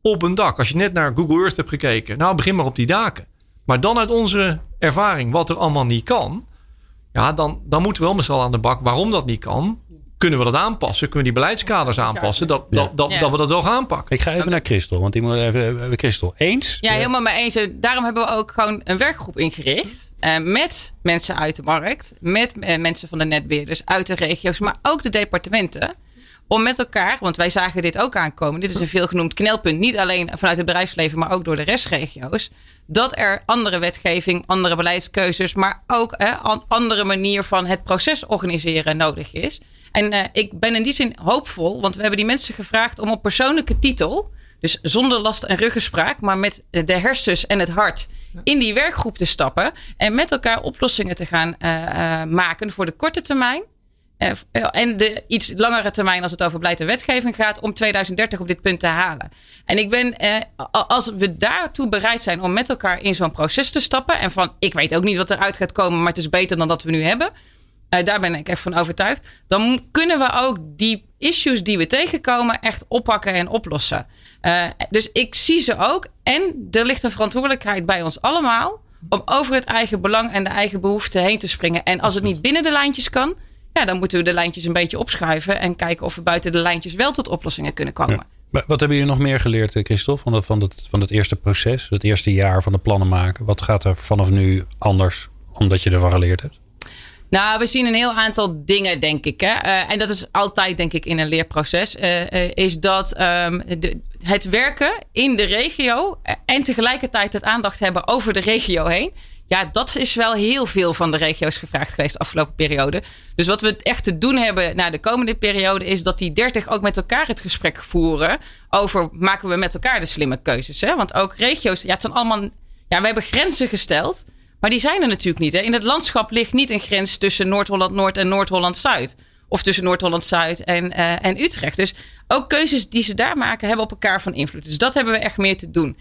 op een dak. Als je net naar Google Earth hebt gekeken. Nou, begin maar op die daken. Maar dan uit onze ervaring wat er allemaal niet kan. Ja, dan, dan moeten we wel met z'n allen aan de bak waarom dat niet kan kunnen we dat aanpassen? Kunnen we die beleidskaders aanpassen? Dat, dat, dat, dat we dat wel gaan aanpakken. Ik ga even naar Christel, want die moet even. Eh, Christel, eens? Ja, helemaal mee eens. Daarom hebben we ook gewoon een werkgroep ingericht. Uh, met mensen uit de markt, met uh, mensen van de netbeheerders uit de regio's, maar ook de departementen. Om met elkaar, want wij zagen dit ook aankomen. Dit is een veelgenoemd knelpunt. Niet alleen vanuit het bedrijfsleven, maar ook door de restregio's. Dat er andere wetgeving, andere beleidskeuzes, maar ook een andere manier van het proces organiseren nodig is. En uh, ik ben in die zin hoopvol, want we hebben die mensen gevraagd om op persoonlijke titel, dus zonder last en ruggespraak, maar met de hersens en het hart, in die werkgroep te stappen en met elkaar oplossingen te gaan uh, uh, maken voor de korte termijn. En de iets langere termijn als het over beleid en wetgeving gaat, om 2030 op dit punt te halen. En ik ben, als we daartoe bereid zijn om met elkaar in zo'n proces te stappen, en van ik weet ook niet wat eruit gaat komen, maar het is beter dan dat we nu hebben uh, daar ben ik echt van overtuigd. Dan kunnen we ook die issues die we tegenkomen echt oppakken en oplossen. Uh, dus ik zie ze ook. En er ligt een verantwoordelijkheid bij ons allemaal. Om over het eigen belang en de eigen behoeften heen te springen. En als het niet binnen de lijntjes kan. Ja, dan moeten we de lijntjes een beetje opschuiven. En kijken of we buiten de lijntjes wel tot oplossingen kunnen komen. Wat hebben jullie nog meer geleerd, eh, Christophe, van, het, van, het, van het eerste proces? Het eerste jaar van de plannen maken? Wat gaat er vanaf nu anders omdat je ervan geleerd hebt? Nou, we zien een heel aantal dingen, denk ik. Hè? Uh, en dat is altijd, denk ik, in een leerproces. Uh, uh, is dat um, de, het werken in de regio en tegelijkertijd het aandacht hebben over de regio heen. Ja, dat is wel heel veel van de regio's gevraagd geweest de afgelopen periode. Dus wat we echt te doen hebben naar de komende periode is dat die 30 ook met elkaar het gesprek voeren over maken we met elkaar de slimme keuzes. Hè? Want ook regio's, ja, het zijn allemaal, ja, we hebben grenzen gesteld, maar die zijn er natuurlijk niet. Hè? In het landschap ligt niet een grens tussen Noord-Holland Noord en Noord-Holland Zuid. Of tussen Noord-Holland Zuid en, uh, en Utrecht. Dus ook keuzes die ze daar maken hebben op elkaar van invloed. Dus dat hebben we echt meer te doen.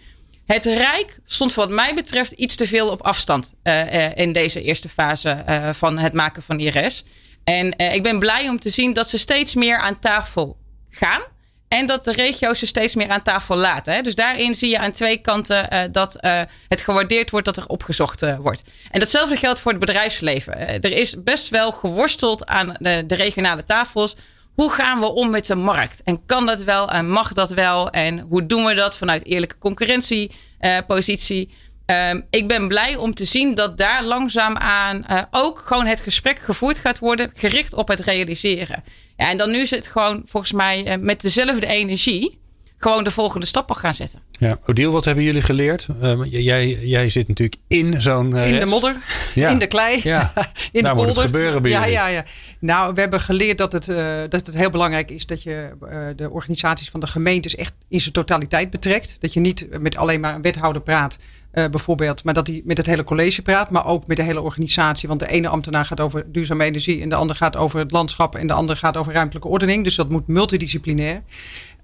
Het Rijk stond wat mij betreft iets te veel op afstand uh, in deze eerste fase uh, van het maken van IRS. En ik ben blij om te zien dat ze steeds meer aan tafel gaan. En dat de regio's ze steeds meer aan tafel laten. Hè? Dus daarin zie je aan twee kanten dat het gewaardeerd wordt dat er opgezocht wordt. En datzelfde geldt voor het bedrijfsleven. er is best wel geworsteld aan de, regionale tafels. Hoe gaan we om met de markt? En kan dat wel en mag dat wel? En hoe doen we dat vanuit eerlijke concurrentiepositie? Um, ik ben blij om te zien dat daar langzaamaan ook gewoon het gesprek gevoerd gaat worden, gericht op het realiseren. Ja, en dan nu is het gewoon volgens mij met dezelfde energie gewoon de volgende stappen gaan zetten. Ja, Odile, wat hebben jullie geleerd? Uh, jij, jij zit natuurlijk in zo'n. Uh, in de modder, ja. in de klei, ja. in Daar de moet het gebeuren bij ja, jullie. ja, ja. Nou, we hebben geleerd dat het, uh, dat het heel belangrijk is dat je de organisaties van de gemeentes echt in zijn totaliteit betrekt. Dat je niet met alleen maar een wethouder praat. Uh, bijvoorbeeld, maar dat hij met het hele college praat, maar ook met de hele organisatie. Want de ene ambtenaar gaat over duurzame energie en de ander gaat over het landschap en de ander gaat over ruimtelijke ordening. Dus dat moet multidisciplinair.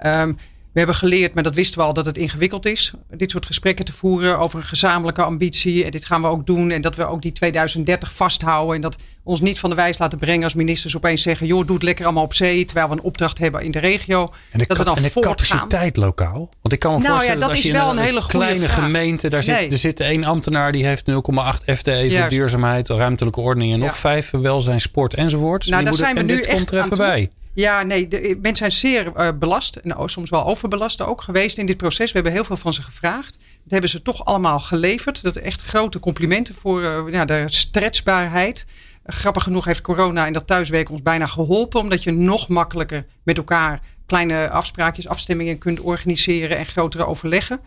Um, we hebben geleerd, maar dat wisten we al, dat het ingewikkeld is. Dit soort gesprekken te voeren over een gezamenlijke ambitie. En dit gaan we ook doen. En dat we ook die 2030 vasthouden. En dat ons niet van de wijs laten brengen als ministers opeens zeggen: joh, doe het lekker allemaal op zee. Terwijl we een opdracht hebben in de regio. En de, dat we dan en de capaciteit lokaal. Want ik kan me Nou voorstellen ja, dat als is je in wel een hele goede kleine vraag. gemeente, daar zit, er zit één ambtenaar die heeft 0,8 FTE voor duurzaamheid, ruimtelijke ordening en nog Ja. vijf welzijn, sport enzovoort. Nou, Die daar moeten- zijn we en nu dit komt echt er aan bij. Ja, nee, de, mensen zijn zeer eh, belast en ook soms wel overbelast ook geweest in dit proces. We hebben heel veel van ze gevraagd. Dat hebben ze toch allemaal geleverd. Dat echt grote complimenten voor eh, ja, de stretchbaarheid. Eh, grappig genoeg heeft corona en dat thuiswerken ons bijna geholpen, omdat je nog makkelijker met elkaar kleine afspraakjes, afstemmingen kunt organiseren en grotere overleggen.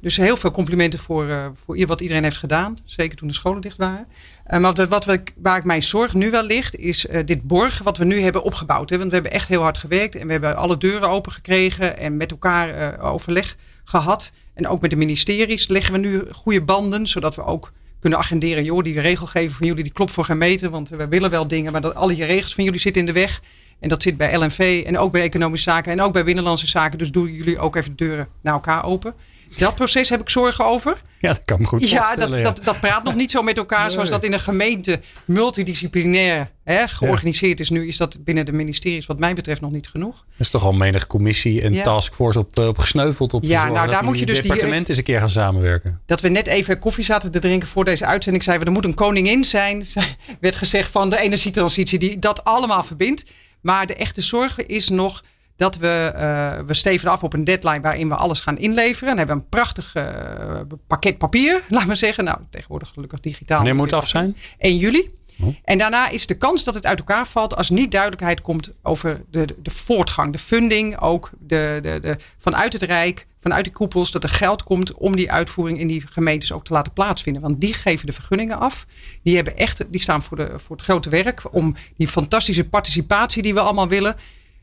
Dus heel veel complimenten voor, eh, voor wat iedereen heeft gedaan. Zeker toen de scholen dicht waren. Eh, maar wat, wat we, waar ik mijn zorg nu wel ligt, is eh, dit borg wat we nu hebben opgebouwd. Hè? Want we hebben echt heel hard gewerkt en we hebben alle deuren open gekregen en met elkaar overleg gehad. En ook met de ministeries leggen we nu goede banden, zodat we ook kunnen agenderen. Joh, die regelgeving van jullie die klopt voor geen meter, want we willen wel dingen, maar dat, alle je regels van jullie zitten in de weg. En dat zit bij LNV en ook bij Economische Zaken en ook bij Binnenlandse Zaken. Dus doen jullie ook even de deuren naar elkaar open. Dat proces heb ik zorgen over. Ja, dat kan me goed Ja, dat, ja. dat, dat praat nog niet zo met elkaar Nee. zoals dat in een gemeente multidisciplinair hè, georganiseerd is. Nu is dat binnen de ministeries wat mij betreft nog niet genoeg. Er is toch al menig commissie en Ja. taskforce op, eh, op gesneuveld op Ja, nou, daar moet je dus die- departementen eens een keer gaan samenwerken. Dat we net even koffie zaten te drinken voor deze uitzending. Zeiden we, er moet een koningin zijn. werd gezegd van de energietransitie die dat allemaal verbindt. Maar de echte zorg is nog dat we, eh, we steven af op een deadline waarin we alles gaan inleveren. Dan hebben we een prachtig eh, pakket papier, laat maar zeggen. Nou, tegenwoordig gelukkig digitaal. Wanneer moet het af zijn? 1 juli. Oh. En daarna is de kans dat het uit elkaar valt als niet duidelijkheid komt over de, de, de voortgang, de funding, ook de, de, de, vanuit het Rijk, vanuit de koepels, dat er geld komt om die uitvoering in die gemeentes ook te laten plaatsvinden. Want die geven de vergunningen af. Die, hebben echt, die staan voor, de, voor het grote werk om die fantastische participatie die we allemaal willen.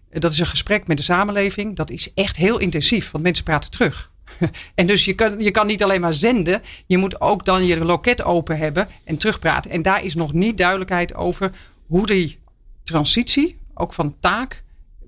Eh, Dat is een gesprek met de samenleving. Dat is echt heel intensief, want mensen praten terug. En dus je kan, je kan niet alleen maar zenden. Je moet ook dan je loket open hebben en terugpraten. En daar is nog niet duidelijkheid over hoe die transitie, ook van taak,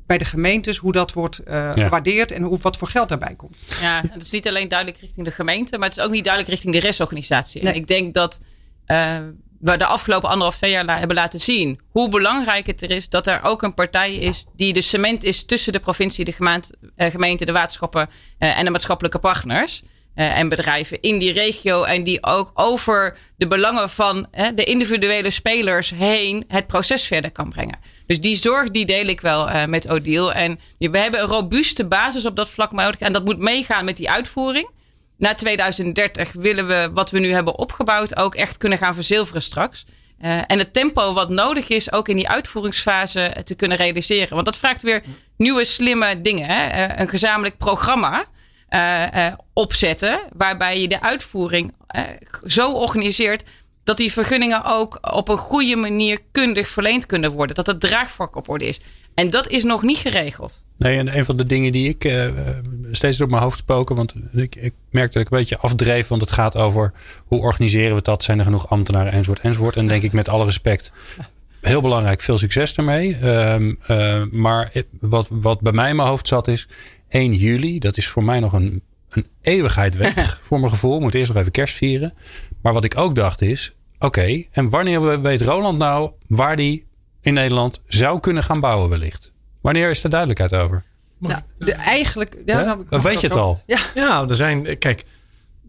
bij de gemeentes, hoe dat wordt eh, gewaardeerd en hoe, wat voor geld daarbij komt. Ja, het is niet alleen duidelijk richting de gemeente, maar het is ook niet duidelijk richting de restorganisatie. Nee. En ik denk dat uh, we de afgelopen anderhalf, twee jaar la hebben laten zien hoe belangrijk het er is dat er ook een partij is die de cement is tussen de provincie, de gemeente, uh, gemeente de waterschappen uh, en de maatschappelijke partners. En bedrijven in die regio. En die ook over de belangen van de individuele spelers heen het proces verder kan brengen. Dus die zorg die deel ik wel uh, met Odile. En we hebben een robuuste basis op dat vlak nodig. En dat moet meegaan met die uitvoering. Na 2030 willen we wat we nu hebben opgebouwd ook echt kunnen gaan verzilveren straks. Uh, en het tempo wat nodig is ook in die uitvoeringsfase te kunnen realiseren. Want dat vraagt weer nieuwe slimme dingen. Hè? Een gezamenlijk programma. Opzetten. Waarbij je de uitvoering zo organiseert dat die vergunningen ook op een goede manier kundig verleend kunnen worden. Dat het draagvlak op orde is. En dat is nog niet geregeld. Nee, en een van de dingen die ik uh, steeds door mijn hoofd spoken, want ik, ik merk dat ik een beetje afdreef, want het gaat over hoe organiseren we dat, zijn er genoeg ambtenaren, enzovoort, enzovoort. En denk ik met alle respect, heel belangrijk, veel succes ermee. Uh, uh, maar wat, wat bij mij in mijn hoofd zat is, 1 juli, dat is voor mij nog een, een eeuwigheid weg, voor mijn gevoel. Moet eerst nog even kerst vieren. Maar wat ik ook dacht is, oké, en wanneer weet Roland nou waar die in Nederland zou kunnen gaan bouwen wellicht? Wanneer is er duidelijkheid over? Nou, de, eigenlijk... Ja, nou, weet je het al? Ja. ja, er zijn... Kijk,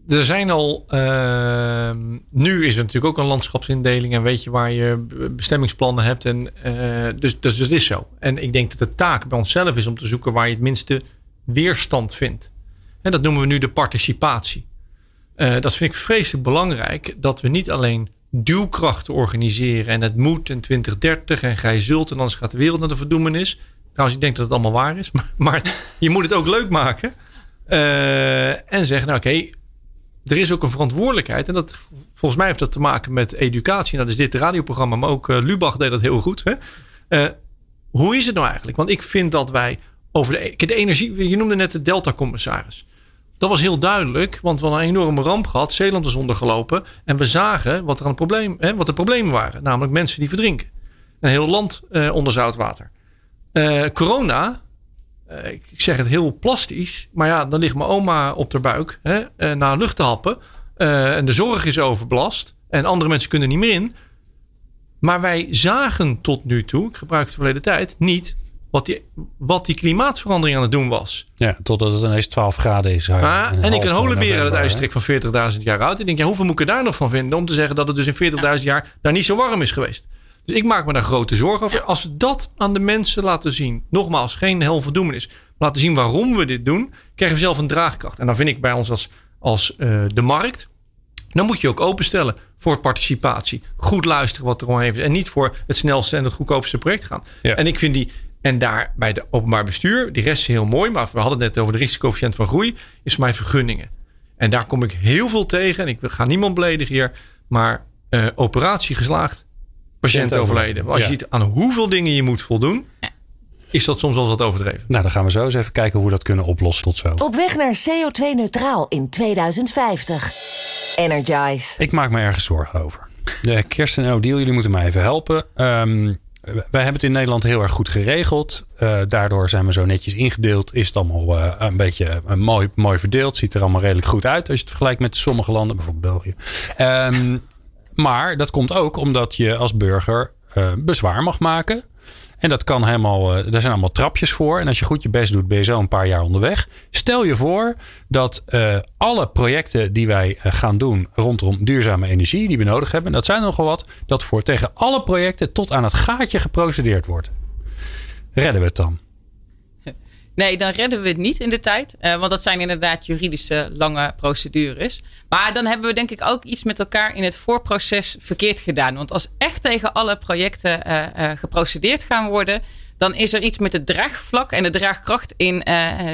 er zijn al... Uh, nu is er natuurlijk ook een landschapsindeling... en weet je waar je bestemmingsplannen hebt. En, uh, dus, dus het is zo. En ik denk dat de taak bij onszelf is om te zoeken... waar je het minste weerstand vindt. En dat noemen we nu de participatie. Uh, dat vind ik vreselijk belangrijk. Dat we niet alleen duwkrachten organiseren. En het moet in 2030 en gij zult. En anders gaat de wereld naar de verdoemenis. Trouwens, ik denk dat het allemaal waar is. Maar, je moet het ook leuk maken. Uh, en zeggen, nou oké, er is ook een verantwoordelijkheid. En dat, volgens mij heeft dat te maken met educatie. Nou, is dit radioprogramma. Maar ook uh, Lubach deed dat heel goed. Hè? Hoe is het nou eigenlijk? Want ik vind dat wij over de, de energie... Je noemde net de Delta-commissaris. Dat was heel duidelijk, want we hadden een enorme ramp gehad. Zeeland was ondergelopen. En we zagen wat, er aan het probleem, hè, wat de problemen waren. Namelijk mensen die verdrinken. Een heel land uh, onder zoutwater. Uh, corona, uh, ik zeg het heel plastisch. Maar ja, dan ligt mijn oma op haar buik hè, na lucht te happen. en de zorg is overbelast. En andere mensen kunnen niet meer in. Maar wij zagen tot nu toe, ik gebruik de verleden tijd, niet wat die, wat die klimaatverandering aan het doen was. Ja, totdat het ineens 12 graden is. Ah, en ik een holenbeer uit het ijstrik van 40.000 jaar oud. Ik denk, ja, hoeveel moet ik er daar nog van vinden om te zeggen dat het dus in 40.000 jaar daar niet zo warm is geweest? Dus ik maak me daar grote zorgen over. Als we dat aan de mensen laten zien, nogmaals, geen hel is, laten zien waarom we dit doen, krijgen we zelf een draagkracht. En dan vind ik bij ons als, als uh, de markt, dan moet je ook openstellen voor participatie. Goed luisteren wat er omheen is. En niet voor het snelste en het goedkoopste project gaan. Ja. En ik vind die en daar bij de openbaar bestuur, die rest is heel mooi, maar we hadden het net over de risicocoëfficiënt van groei, is voor mij vergunningen. En daar kom ik heel veel tegen. En ik ga niemand beledigen hier, maar uh, operatie geslaagd, patiënt overleden. Als je ziet aan hoeveel dingen je moet voldoen, is dat soms wel wat overdreven. Nou, dan gaan we zo eens even kijken hoe we dat kunnen oplossen. Tot zo. Op weg naar CO2-neutraal in 2050. Energize. Ik maak me ergens zorgen over. De Kirsten en Odile, jullie moeten mij even helpen. Um, wij hebben het in Nederland heel erg goed geregeld. Uh, daardoor zijn we zo netjes ingedeeld. Is het allemaal uh, een beetje uh, mooi, mooi verdeeld. Ziet er allemaal redelijk goed uit als je het vergelijkt met sommige landen, bijvoorbeeld België. Um, maar dat komt ook omdat je als burger bezwaar mag maken. En dat kan helemaal, uh, daar zijn allemaal trapjes voor. En als je goed je best doet, ben je zo een paar jaar onderweg. Stel je voor dat uh, alle projecten die wij uh, gaan doen rondom duurzame energie, die we nodig hebben, dat zijn nogal wat, dat voor tegen alle projecten tot aan het gaatje geprocedeerd wordt. Redden we het dan? Nee, dan redden we het niet in de tijd. Uh, want dat zijn inderdaad juridische lange procedures. Maar dan hebben we denk ik ook iets met elkaar in het voorproces verkeerd gedaan. Want als echt tegen alle projecten uh, uh, geprocedeerd gaan worden. Dan is er iets met het draagvlak en de draagkracht in,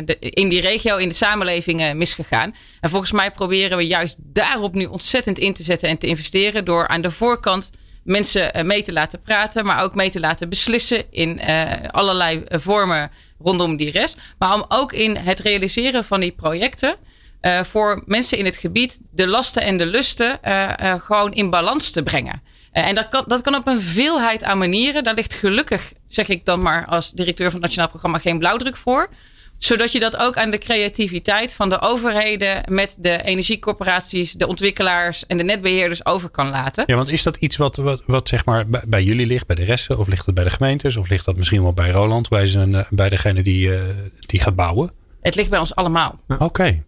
de, in die regio, in de samenleving misgegaan. En volgens mij proberen we juist daarop nu ontzettend in te zetten en te investeren. Door aan de voorkant mensen mee te laten praten, maar ook mee te laten beslissen in allerlei vormen rondom die rest. Maar om ook in het realiseren van die projecten. Uh, voor mensen in het gebied de lasten en de lusten uh, uh, gewoon in balans te brengen. en dat kan, dat kan op een veelheid aan manieren. Daar ligt gelukkig, zeg ik dan maar als directeur van het Nationaal Programma, geen blauwdruk voor zodat je dat ook aan de creativiteit van de overheden met de energiecorporaties, de ontwikkelaars en de netbeheerders over kan laten. Ja, want is dat iets wat, wat, wat zeg maar bij, jullie ligt, bij de resten, of ligt het bij de gemeentes, of ligt dat misschien wel bij Roland, bij, zijn, bij degene die, uh, die gaat bouwen? Het ligt bij ons allemaal. Oké. Okay.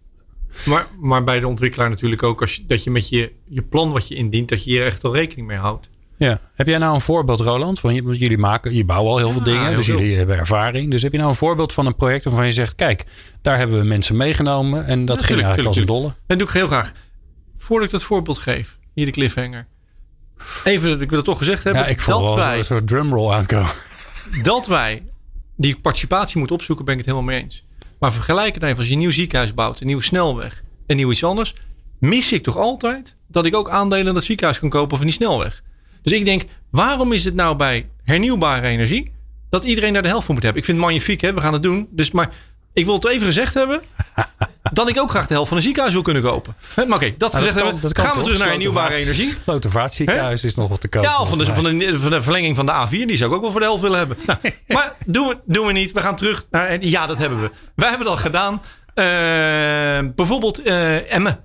Maar, maar bij de ontwikkelaar natuurlijk ook, als je, dat je met je, je plan wat je indient, dat je hier echt al rekening mee houdt. Ja. Heb jij nou een voorbeeld, Roland? Want jullie maken, je bouwen al heel veel dingen, dus jullie hebben ervaring. Dus heb je nou een voorbeeld van een project waarvan je zegt: kijk, daar hebben we mensen meegenomen en dat ging eigenlijk als een dolle? Dat doe ik heel graag. Voordat ik dat voorbeeld geef, hier de cliffhanger. Even, ik wil het toch gezegd hebben. Ja, ik voel wel wij, een soort drumroll aankomen. Dat wij die participatie moeten opzoeken, ben ik het helemaal mee eens. Maar vergelijk het even als je een nieuw ziekenhuis bouwt, een nieuwe snelweg en nieuw iets anders mis ik toch altijd dat ik ook aandelen in dat ziekenhuis kan kopen of in die snelweg. Dus ik denk, waarom is het nou bij hernieuwbare energie dat iedereen daar de helft van moet hebben? Ik vind het magnifiek, hè? we gaan het doen. Dus, maar ik wil het even gezegd hebben dat ik ook graag de helft van een ziekenhuis wil kunnen kopen. Maar oké, dat gezegd kan- hebben, dat gaan we terug naar hernieuwbare energie. Slotervaartziekenhuis is nog wat te koop. Ja, of van de, van de verlenging van de A4. Die zou ik ook wel voor de helft willen hebben. Nou, maar doen we, doen we niet. We gaan terug naar... Ja, dat hebben we. Wij hebben dat gedaan. Eh, bijvoorbeeld eh, Emmen.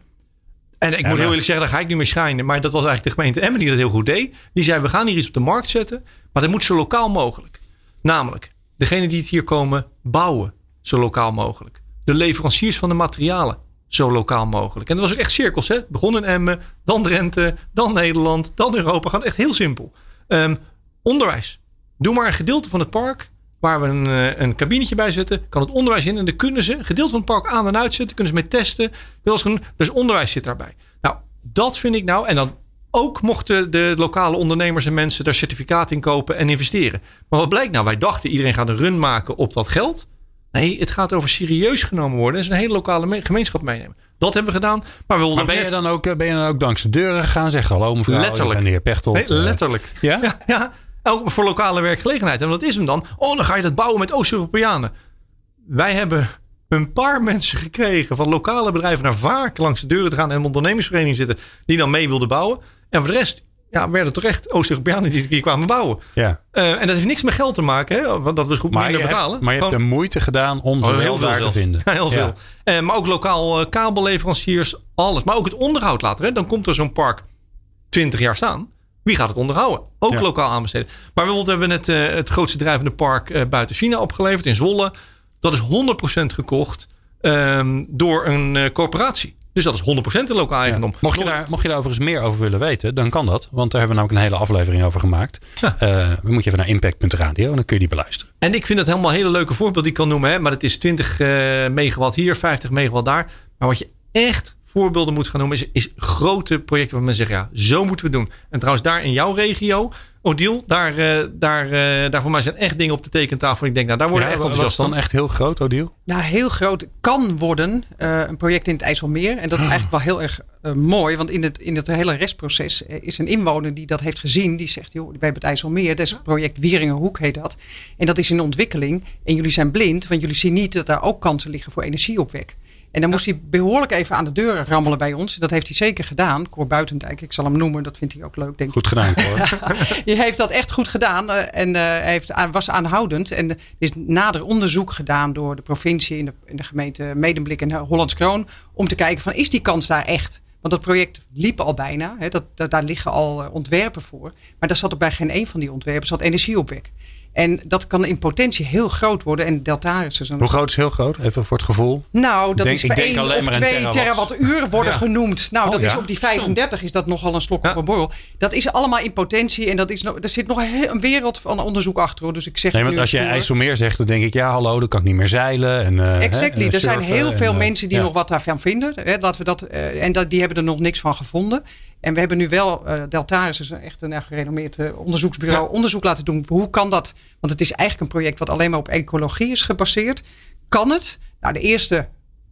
En ik moet heel eerlijk zeggen, daar ga ik nu mee schijnen. Maar dat was eigenlijk de gemeente Emmen die dat heel goed deed. Die zei, we gaan hier iets op de markt zetten. Maar dat moet zo lokaal mogelijk. Namelijk, degene die het hier komen bouwen. Zo lokaal mogelijk. De leveranciers van de materialen. Zo lokaal mogelijk. En dat was ook echt cirkels. Hè? Begon in Emmen, dan Drenthe, dan Nederland, dan Europa. Gewoon echt heel simpel. Ehm, onderwijs. Doe maar een gedeelte van het park waar we een, eh, een kabinetje bij zetten. Kan het onderwijs in. En dan kunnen ze een gedeelte van het park aan en uitzetten. Kunnen ze mee testen. Dus onderwijs zit daarbij. Nou, dat vind ik nou. En dan ook mochten de lokale ondernemers en mensen daar certificaat in kopen en investeren. Maar wat blijkt nou? Wij dachten iedereen gaat een run maken op dat geld. Nee, het gaat over serieus genomen worden. En ze een hele lokale me- gemeenschap meenemen. Dat hebben we gedaan. Maar we wilden Maar ben je, dan ook, eh, ben je dan ook langs de deuren gegaan? Zeg hallo mevrouw, Letterlijk. heer Pechtold. Nee, eh, letterlijk. ja? Ja, ja, ook voor lokale werkgelegenheid. En wat is hem dan? Oh, dan ga je dat bouwen met Oost-Europeanen. Wij hebben een paar mensen gekregen van lokale bedrijven naar vaak langs de deuren te gaan en een ondernemingsvereniging zitten die dan mee wilden bouwen. En voor de rest ja, werden toch echt Oost-Europeanen die hier kwamen bouwen. ja. Eh, en dat heeft niks met geld te maken, hè, want dat we goed Maar, je minder hebt, betalen. maar je hebt de moeite gedaan om ze Oh, daar te vinden. Ja, heel Ja. veel. Eh, maar ook lokaal eh, kabelleveranciers, alles. Maar ook het onderhoud later. Hè. Dan komt er zo'n park 20 jaar staan. Wie gaat het onderhouden? Ook Ja. lokaal aanbesteden. Maar bijvoorbeeld hebben we net eh, het grootste drijvende park eh, buiten China opgeleverd in Zwolle. Dat is 100% gekocht ehm, door een eh, corporatie. Dus dat is 100% een lokaal eigendom. Mocht, je daar, mocht je daar overigens meer over willen weten, dan kan dat. Want daar hebben we namelijk een hele aflevering over gemaakt. Dan moet je even naar impact.radio en dan kun je die beluisteren. En ik vind het helemaal hele leuke voorbeeld die ik kan noemen. Hè? Maar het is 20 eh, megawatt hier, 50 megawatt daar. Maar wat je echt voorbeelden moet gaan noemen, is, is grote projecten waar mensen zeggen, ja, zo moeten we doen. En trouwens, daar in jouw regio, Odile, daar, eh, daar, eh, daar voor mij zijn echt dingen op de tekentafel. Ik denk, nou, daar worden Ja, echt wat is enthousiast dan van. echt heel groot, Odile? Nou, heel groot kan worden eh, een project in het IJsselmeer. En dat is eigenlijk wel heel erg mooi. Want in het, in het hele restproces is een inwoner die dat heeft gezien. Die zegt, joh, wij hebben het IJsselmeer. Dat is het project Wieringenhoek heet dat. En dat is in ontwikkeling. En jullie zijn blind, want jullie zien niet dat daar ook kansen liggen voor energieopwek. En dan moest hij behoorlijk even aan de deur rammelen bij ons. Dat heeft hij zeker gedaan. Cor Buitendijk, ik zal hem noemen. Dat vindt hij ook leuk, denk ik. Goed gedaan, hoor. Je heeft dat echt goed gedaan eh, en eh, hij heeft, was aanhoudend. En er is nader onderzoek gedaan door de provincie in de, in de gemeente Medemblik en Hollands Kroon. Om te kijken van is die kans daar echt? Want dat project liep al bijna. Hè, dat, dat- daar liggen al eh, ontwerpen voor. Maar daar zat ook bij geen één van die ontwerpen zat energieopwek. En dat kan in potentie heel groot worden. En Deltaris is een Hoe groot is heel groot? Even voor het gevoel. nou, dat Denk- is voor denk 1 alleen of maar in 2 terawatts. terawattuur worden Ja. genoemd. Nou, Oh, dat ja. is op die 35 is dat nogal een slok op een borrel. Dat is allemaal in potentie en dat is nog, er zit nog een wereld van onderzoek achter. Hoor. Dus ik zeg Nee, want als je. IJsselmeer zegt, dan denk ik, ja, hallo, dan kan ik niet meer zeilen. En, eh, Exactly. hè, en er zijn heel veel en, eh, mensen die ja. nog wat daarvan vinden. Hè, laten we dat, eh, en dat, die hebben er nog niks van gevonden. En we hebben nu wel, eh Deltaris is echt een erg gerenommeerd eh, onderzoeksbureau, onderzoek laten doen. Hoe kan dat? Want het is eigenlijk een project wat alleen maar op ecologie is gebaseerd. Kan het? Nou, de eerste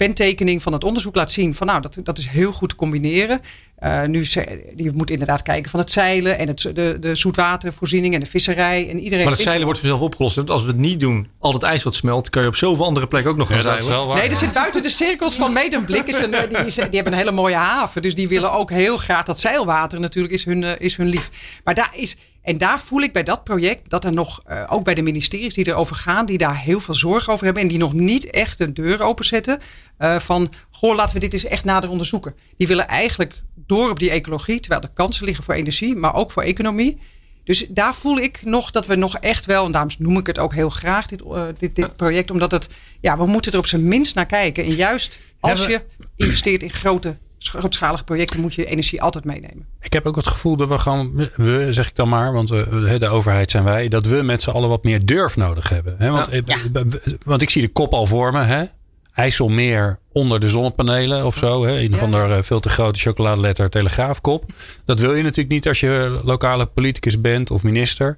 pentekening van het onderzoek laat zien van nou, dat, dat is heel goed te combineren. Eh, nu, ze- je moet inderdaad kijken van het zeilen en het, de, de zoetwatervoorziening en de visserij. En iedereen Maar het zeilen wordt vanzelf opgelost. Want als we het niet doen, al het ijs wat smelt, kan je op zoveel andere plekken ook nog gaan Ja, dat is zeilen. wel waar. Nee, er zit buiten de cirkels van Medemblik. Is een, eh, die, is- die hebben een hele mooie haven. Dus die willen ook heel graag dat zeilwater natuurlijk is hun, eh, is hun lief. Maar daar is, en daar voel ik bij dat project dat er nog, eh, ook bij de ministeries die erover gaan, die daar heel veel zorg over hebben. En die nog niet echt een deur openzetten. eh, van, goh, laten we dit eens echt nader onderzoeken. Die willen eigenlijk door op die ecologie, terwijl er kansen liggen voor energie, maar ook voor economie. Dus daar voel ik nog dat we nog echt wel, en daarom noem ik het ook heel graag, dit, eh, dit, dit project, omdat het, ja, we moeten er op zijn minst naar kijken. En juist als je investeert in grote, grootschalige projecten, moet je energie altijd meenemen. Ik heb ook het gevoel dat we gewoon, we zeg ik dan maar, want we, de overheid zijn wij, dat we met z'n allen wat meer durf nodig hebben. Hè? Want, eh, want ik zie de kop al voor me, hè? IJsselmeer onder de zonnepanelen of zo. Hè? Een Ja. van de veel te grote chocoladeletter telegraafkop. Dat wil je natuurlijk niet als je lokale politicus bent of minister.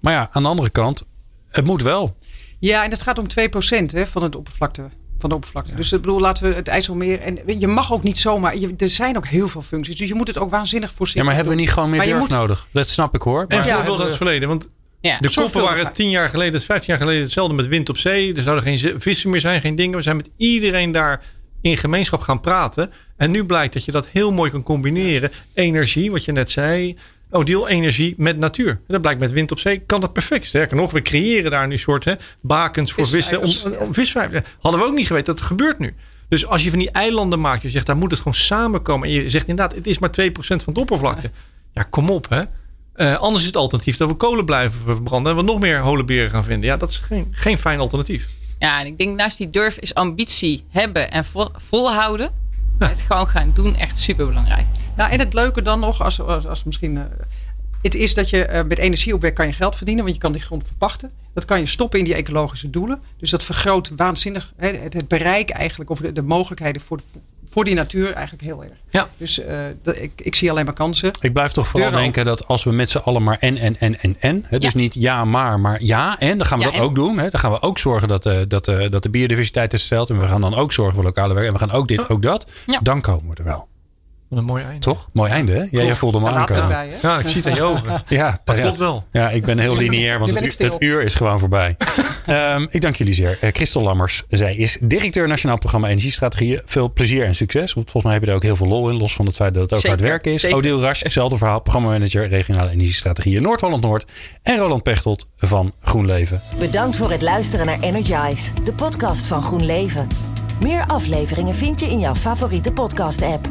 Maar ja, aan de andere kant, het moet wel. Ja, en het gaat om 2% hè, van het oppervlakte van de oppervlakte. Dus ik bedoel, laten we het IJsselmeer. En je mag ook niet zomaar. Je, er zijn ook heel veel functies. Dus je moet het ook waanzinnig voorzien. Ja, maar hebben we niet gewoon meer Maar je durf moet- nodig? Dat snap ik hoor. En Maar- Ja, voorbeeld uit het verleden. Want Ja. de koppen waren tien jaar geleden, 15 jaar geleden hetzelfde met wind op zee. Er zouden geen vissen meer zijn, geen dingen. We zijn met iedereen daar in gemeenschap gaan praten. En nu blijkt dat je dat heel mooi kan combineren. Energie, wat je net zei. Oh, deel energie met natuur. En dat blijkt met wind op zee kan dat perfect. Sterker nog, we creëren daar nu soort hè, bakens voor vissen. Om, om visvijvers. Hadden we ook niet geweten dat het gebeurt nu. Dus als je van die eilanden maakt, je zegt daar moet het gewoon samenkomen. En je zegt inderdaad, het is maar 2% van de oppervlakte. Ja, kom op hè. Eh, anders is het alternatief dat we kolen blijven verbranden en we nog meer holenberen gaan vinden. Ja, dat is geen, geen fijn alternatief. Ja, en ik denk naast die durf is ambitie hebben en vol, volhouden. Het gewoon gaan doen echt super belangrijk. Nou, en het leuke dan nog, als, als, als misschien. eh, het is dat je eh, met energieopwek kan je geld verdienen, want je kan die grond verpachten. Dat kan je stoppen in die ecologische doelen. Dus dat vergroot waanzinnig hè, het, het bereik eigenlijk, of de, de mogelijkheden voor, voor die natuur eigenlijk heel erg. Ja. Dus eh, ik, ik zie alleen maar kansen. Ik blijf toch vooral denken dat als we met z'n allen maar en, en, en, en, en. Hè, dus Ja. niet ja, maar, maar ja, en. Dan gaan we Ja, dat en. ook doen. Hè. Dan gaan we ook zorgen dat, eh, dat, eh, dat de biodiversiteit is gesteld. En we gaan dan ook zorgen voor lokale werk. En we gaan ook dit, ook dat. Ja. Dan komen we er wel. Wat een mooi einde. Toch? Mooi einde, hè? Ja, jij voelde me aankomen. Ja, ik zie het aan je ogen. Ja, Dat klopt wel. Ja, ik ben heel lineair, want het, uur, stil. het uur is gewoon voorbij. Ehm, ik dank jullie zeer. Eh, Christel Lammers, zij is directeur Nationaal Programma Energiestrategieën. Veel plezier en succes. Want volgens mij heb je er ook heel veel lol in, los van het feit dat het ook Zeker, hard werken is. zeker. Odile Rasch, hetzelfde verhaal. Programmamanager Regionale Energiestrategieën Noord-Holland-Noord. En Roland Pechtold van GroenLeven. Bedankt voor het luisteren naar Energize, de podcast van GroenLeven. Meer afleveringen vind je in jouw favoriete podcast-app.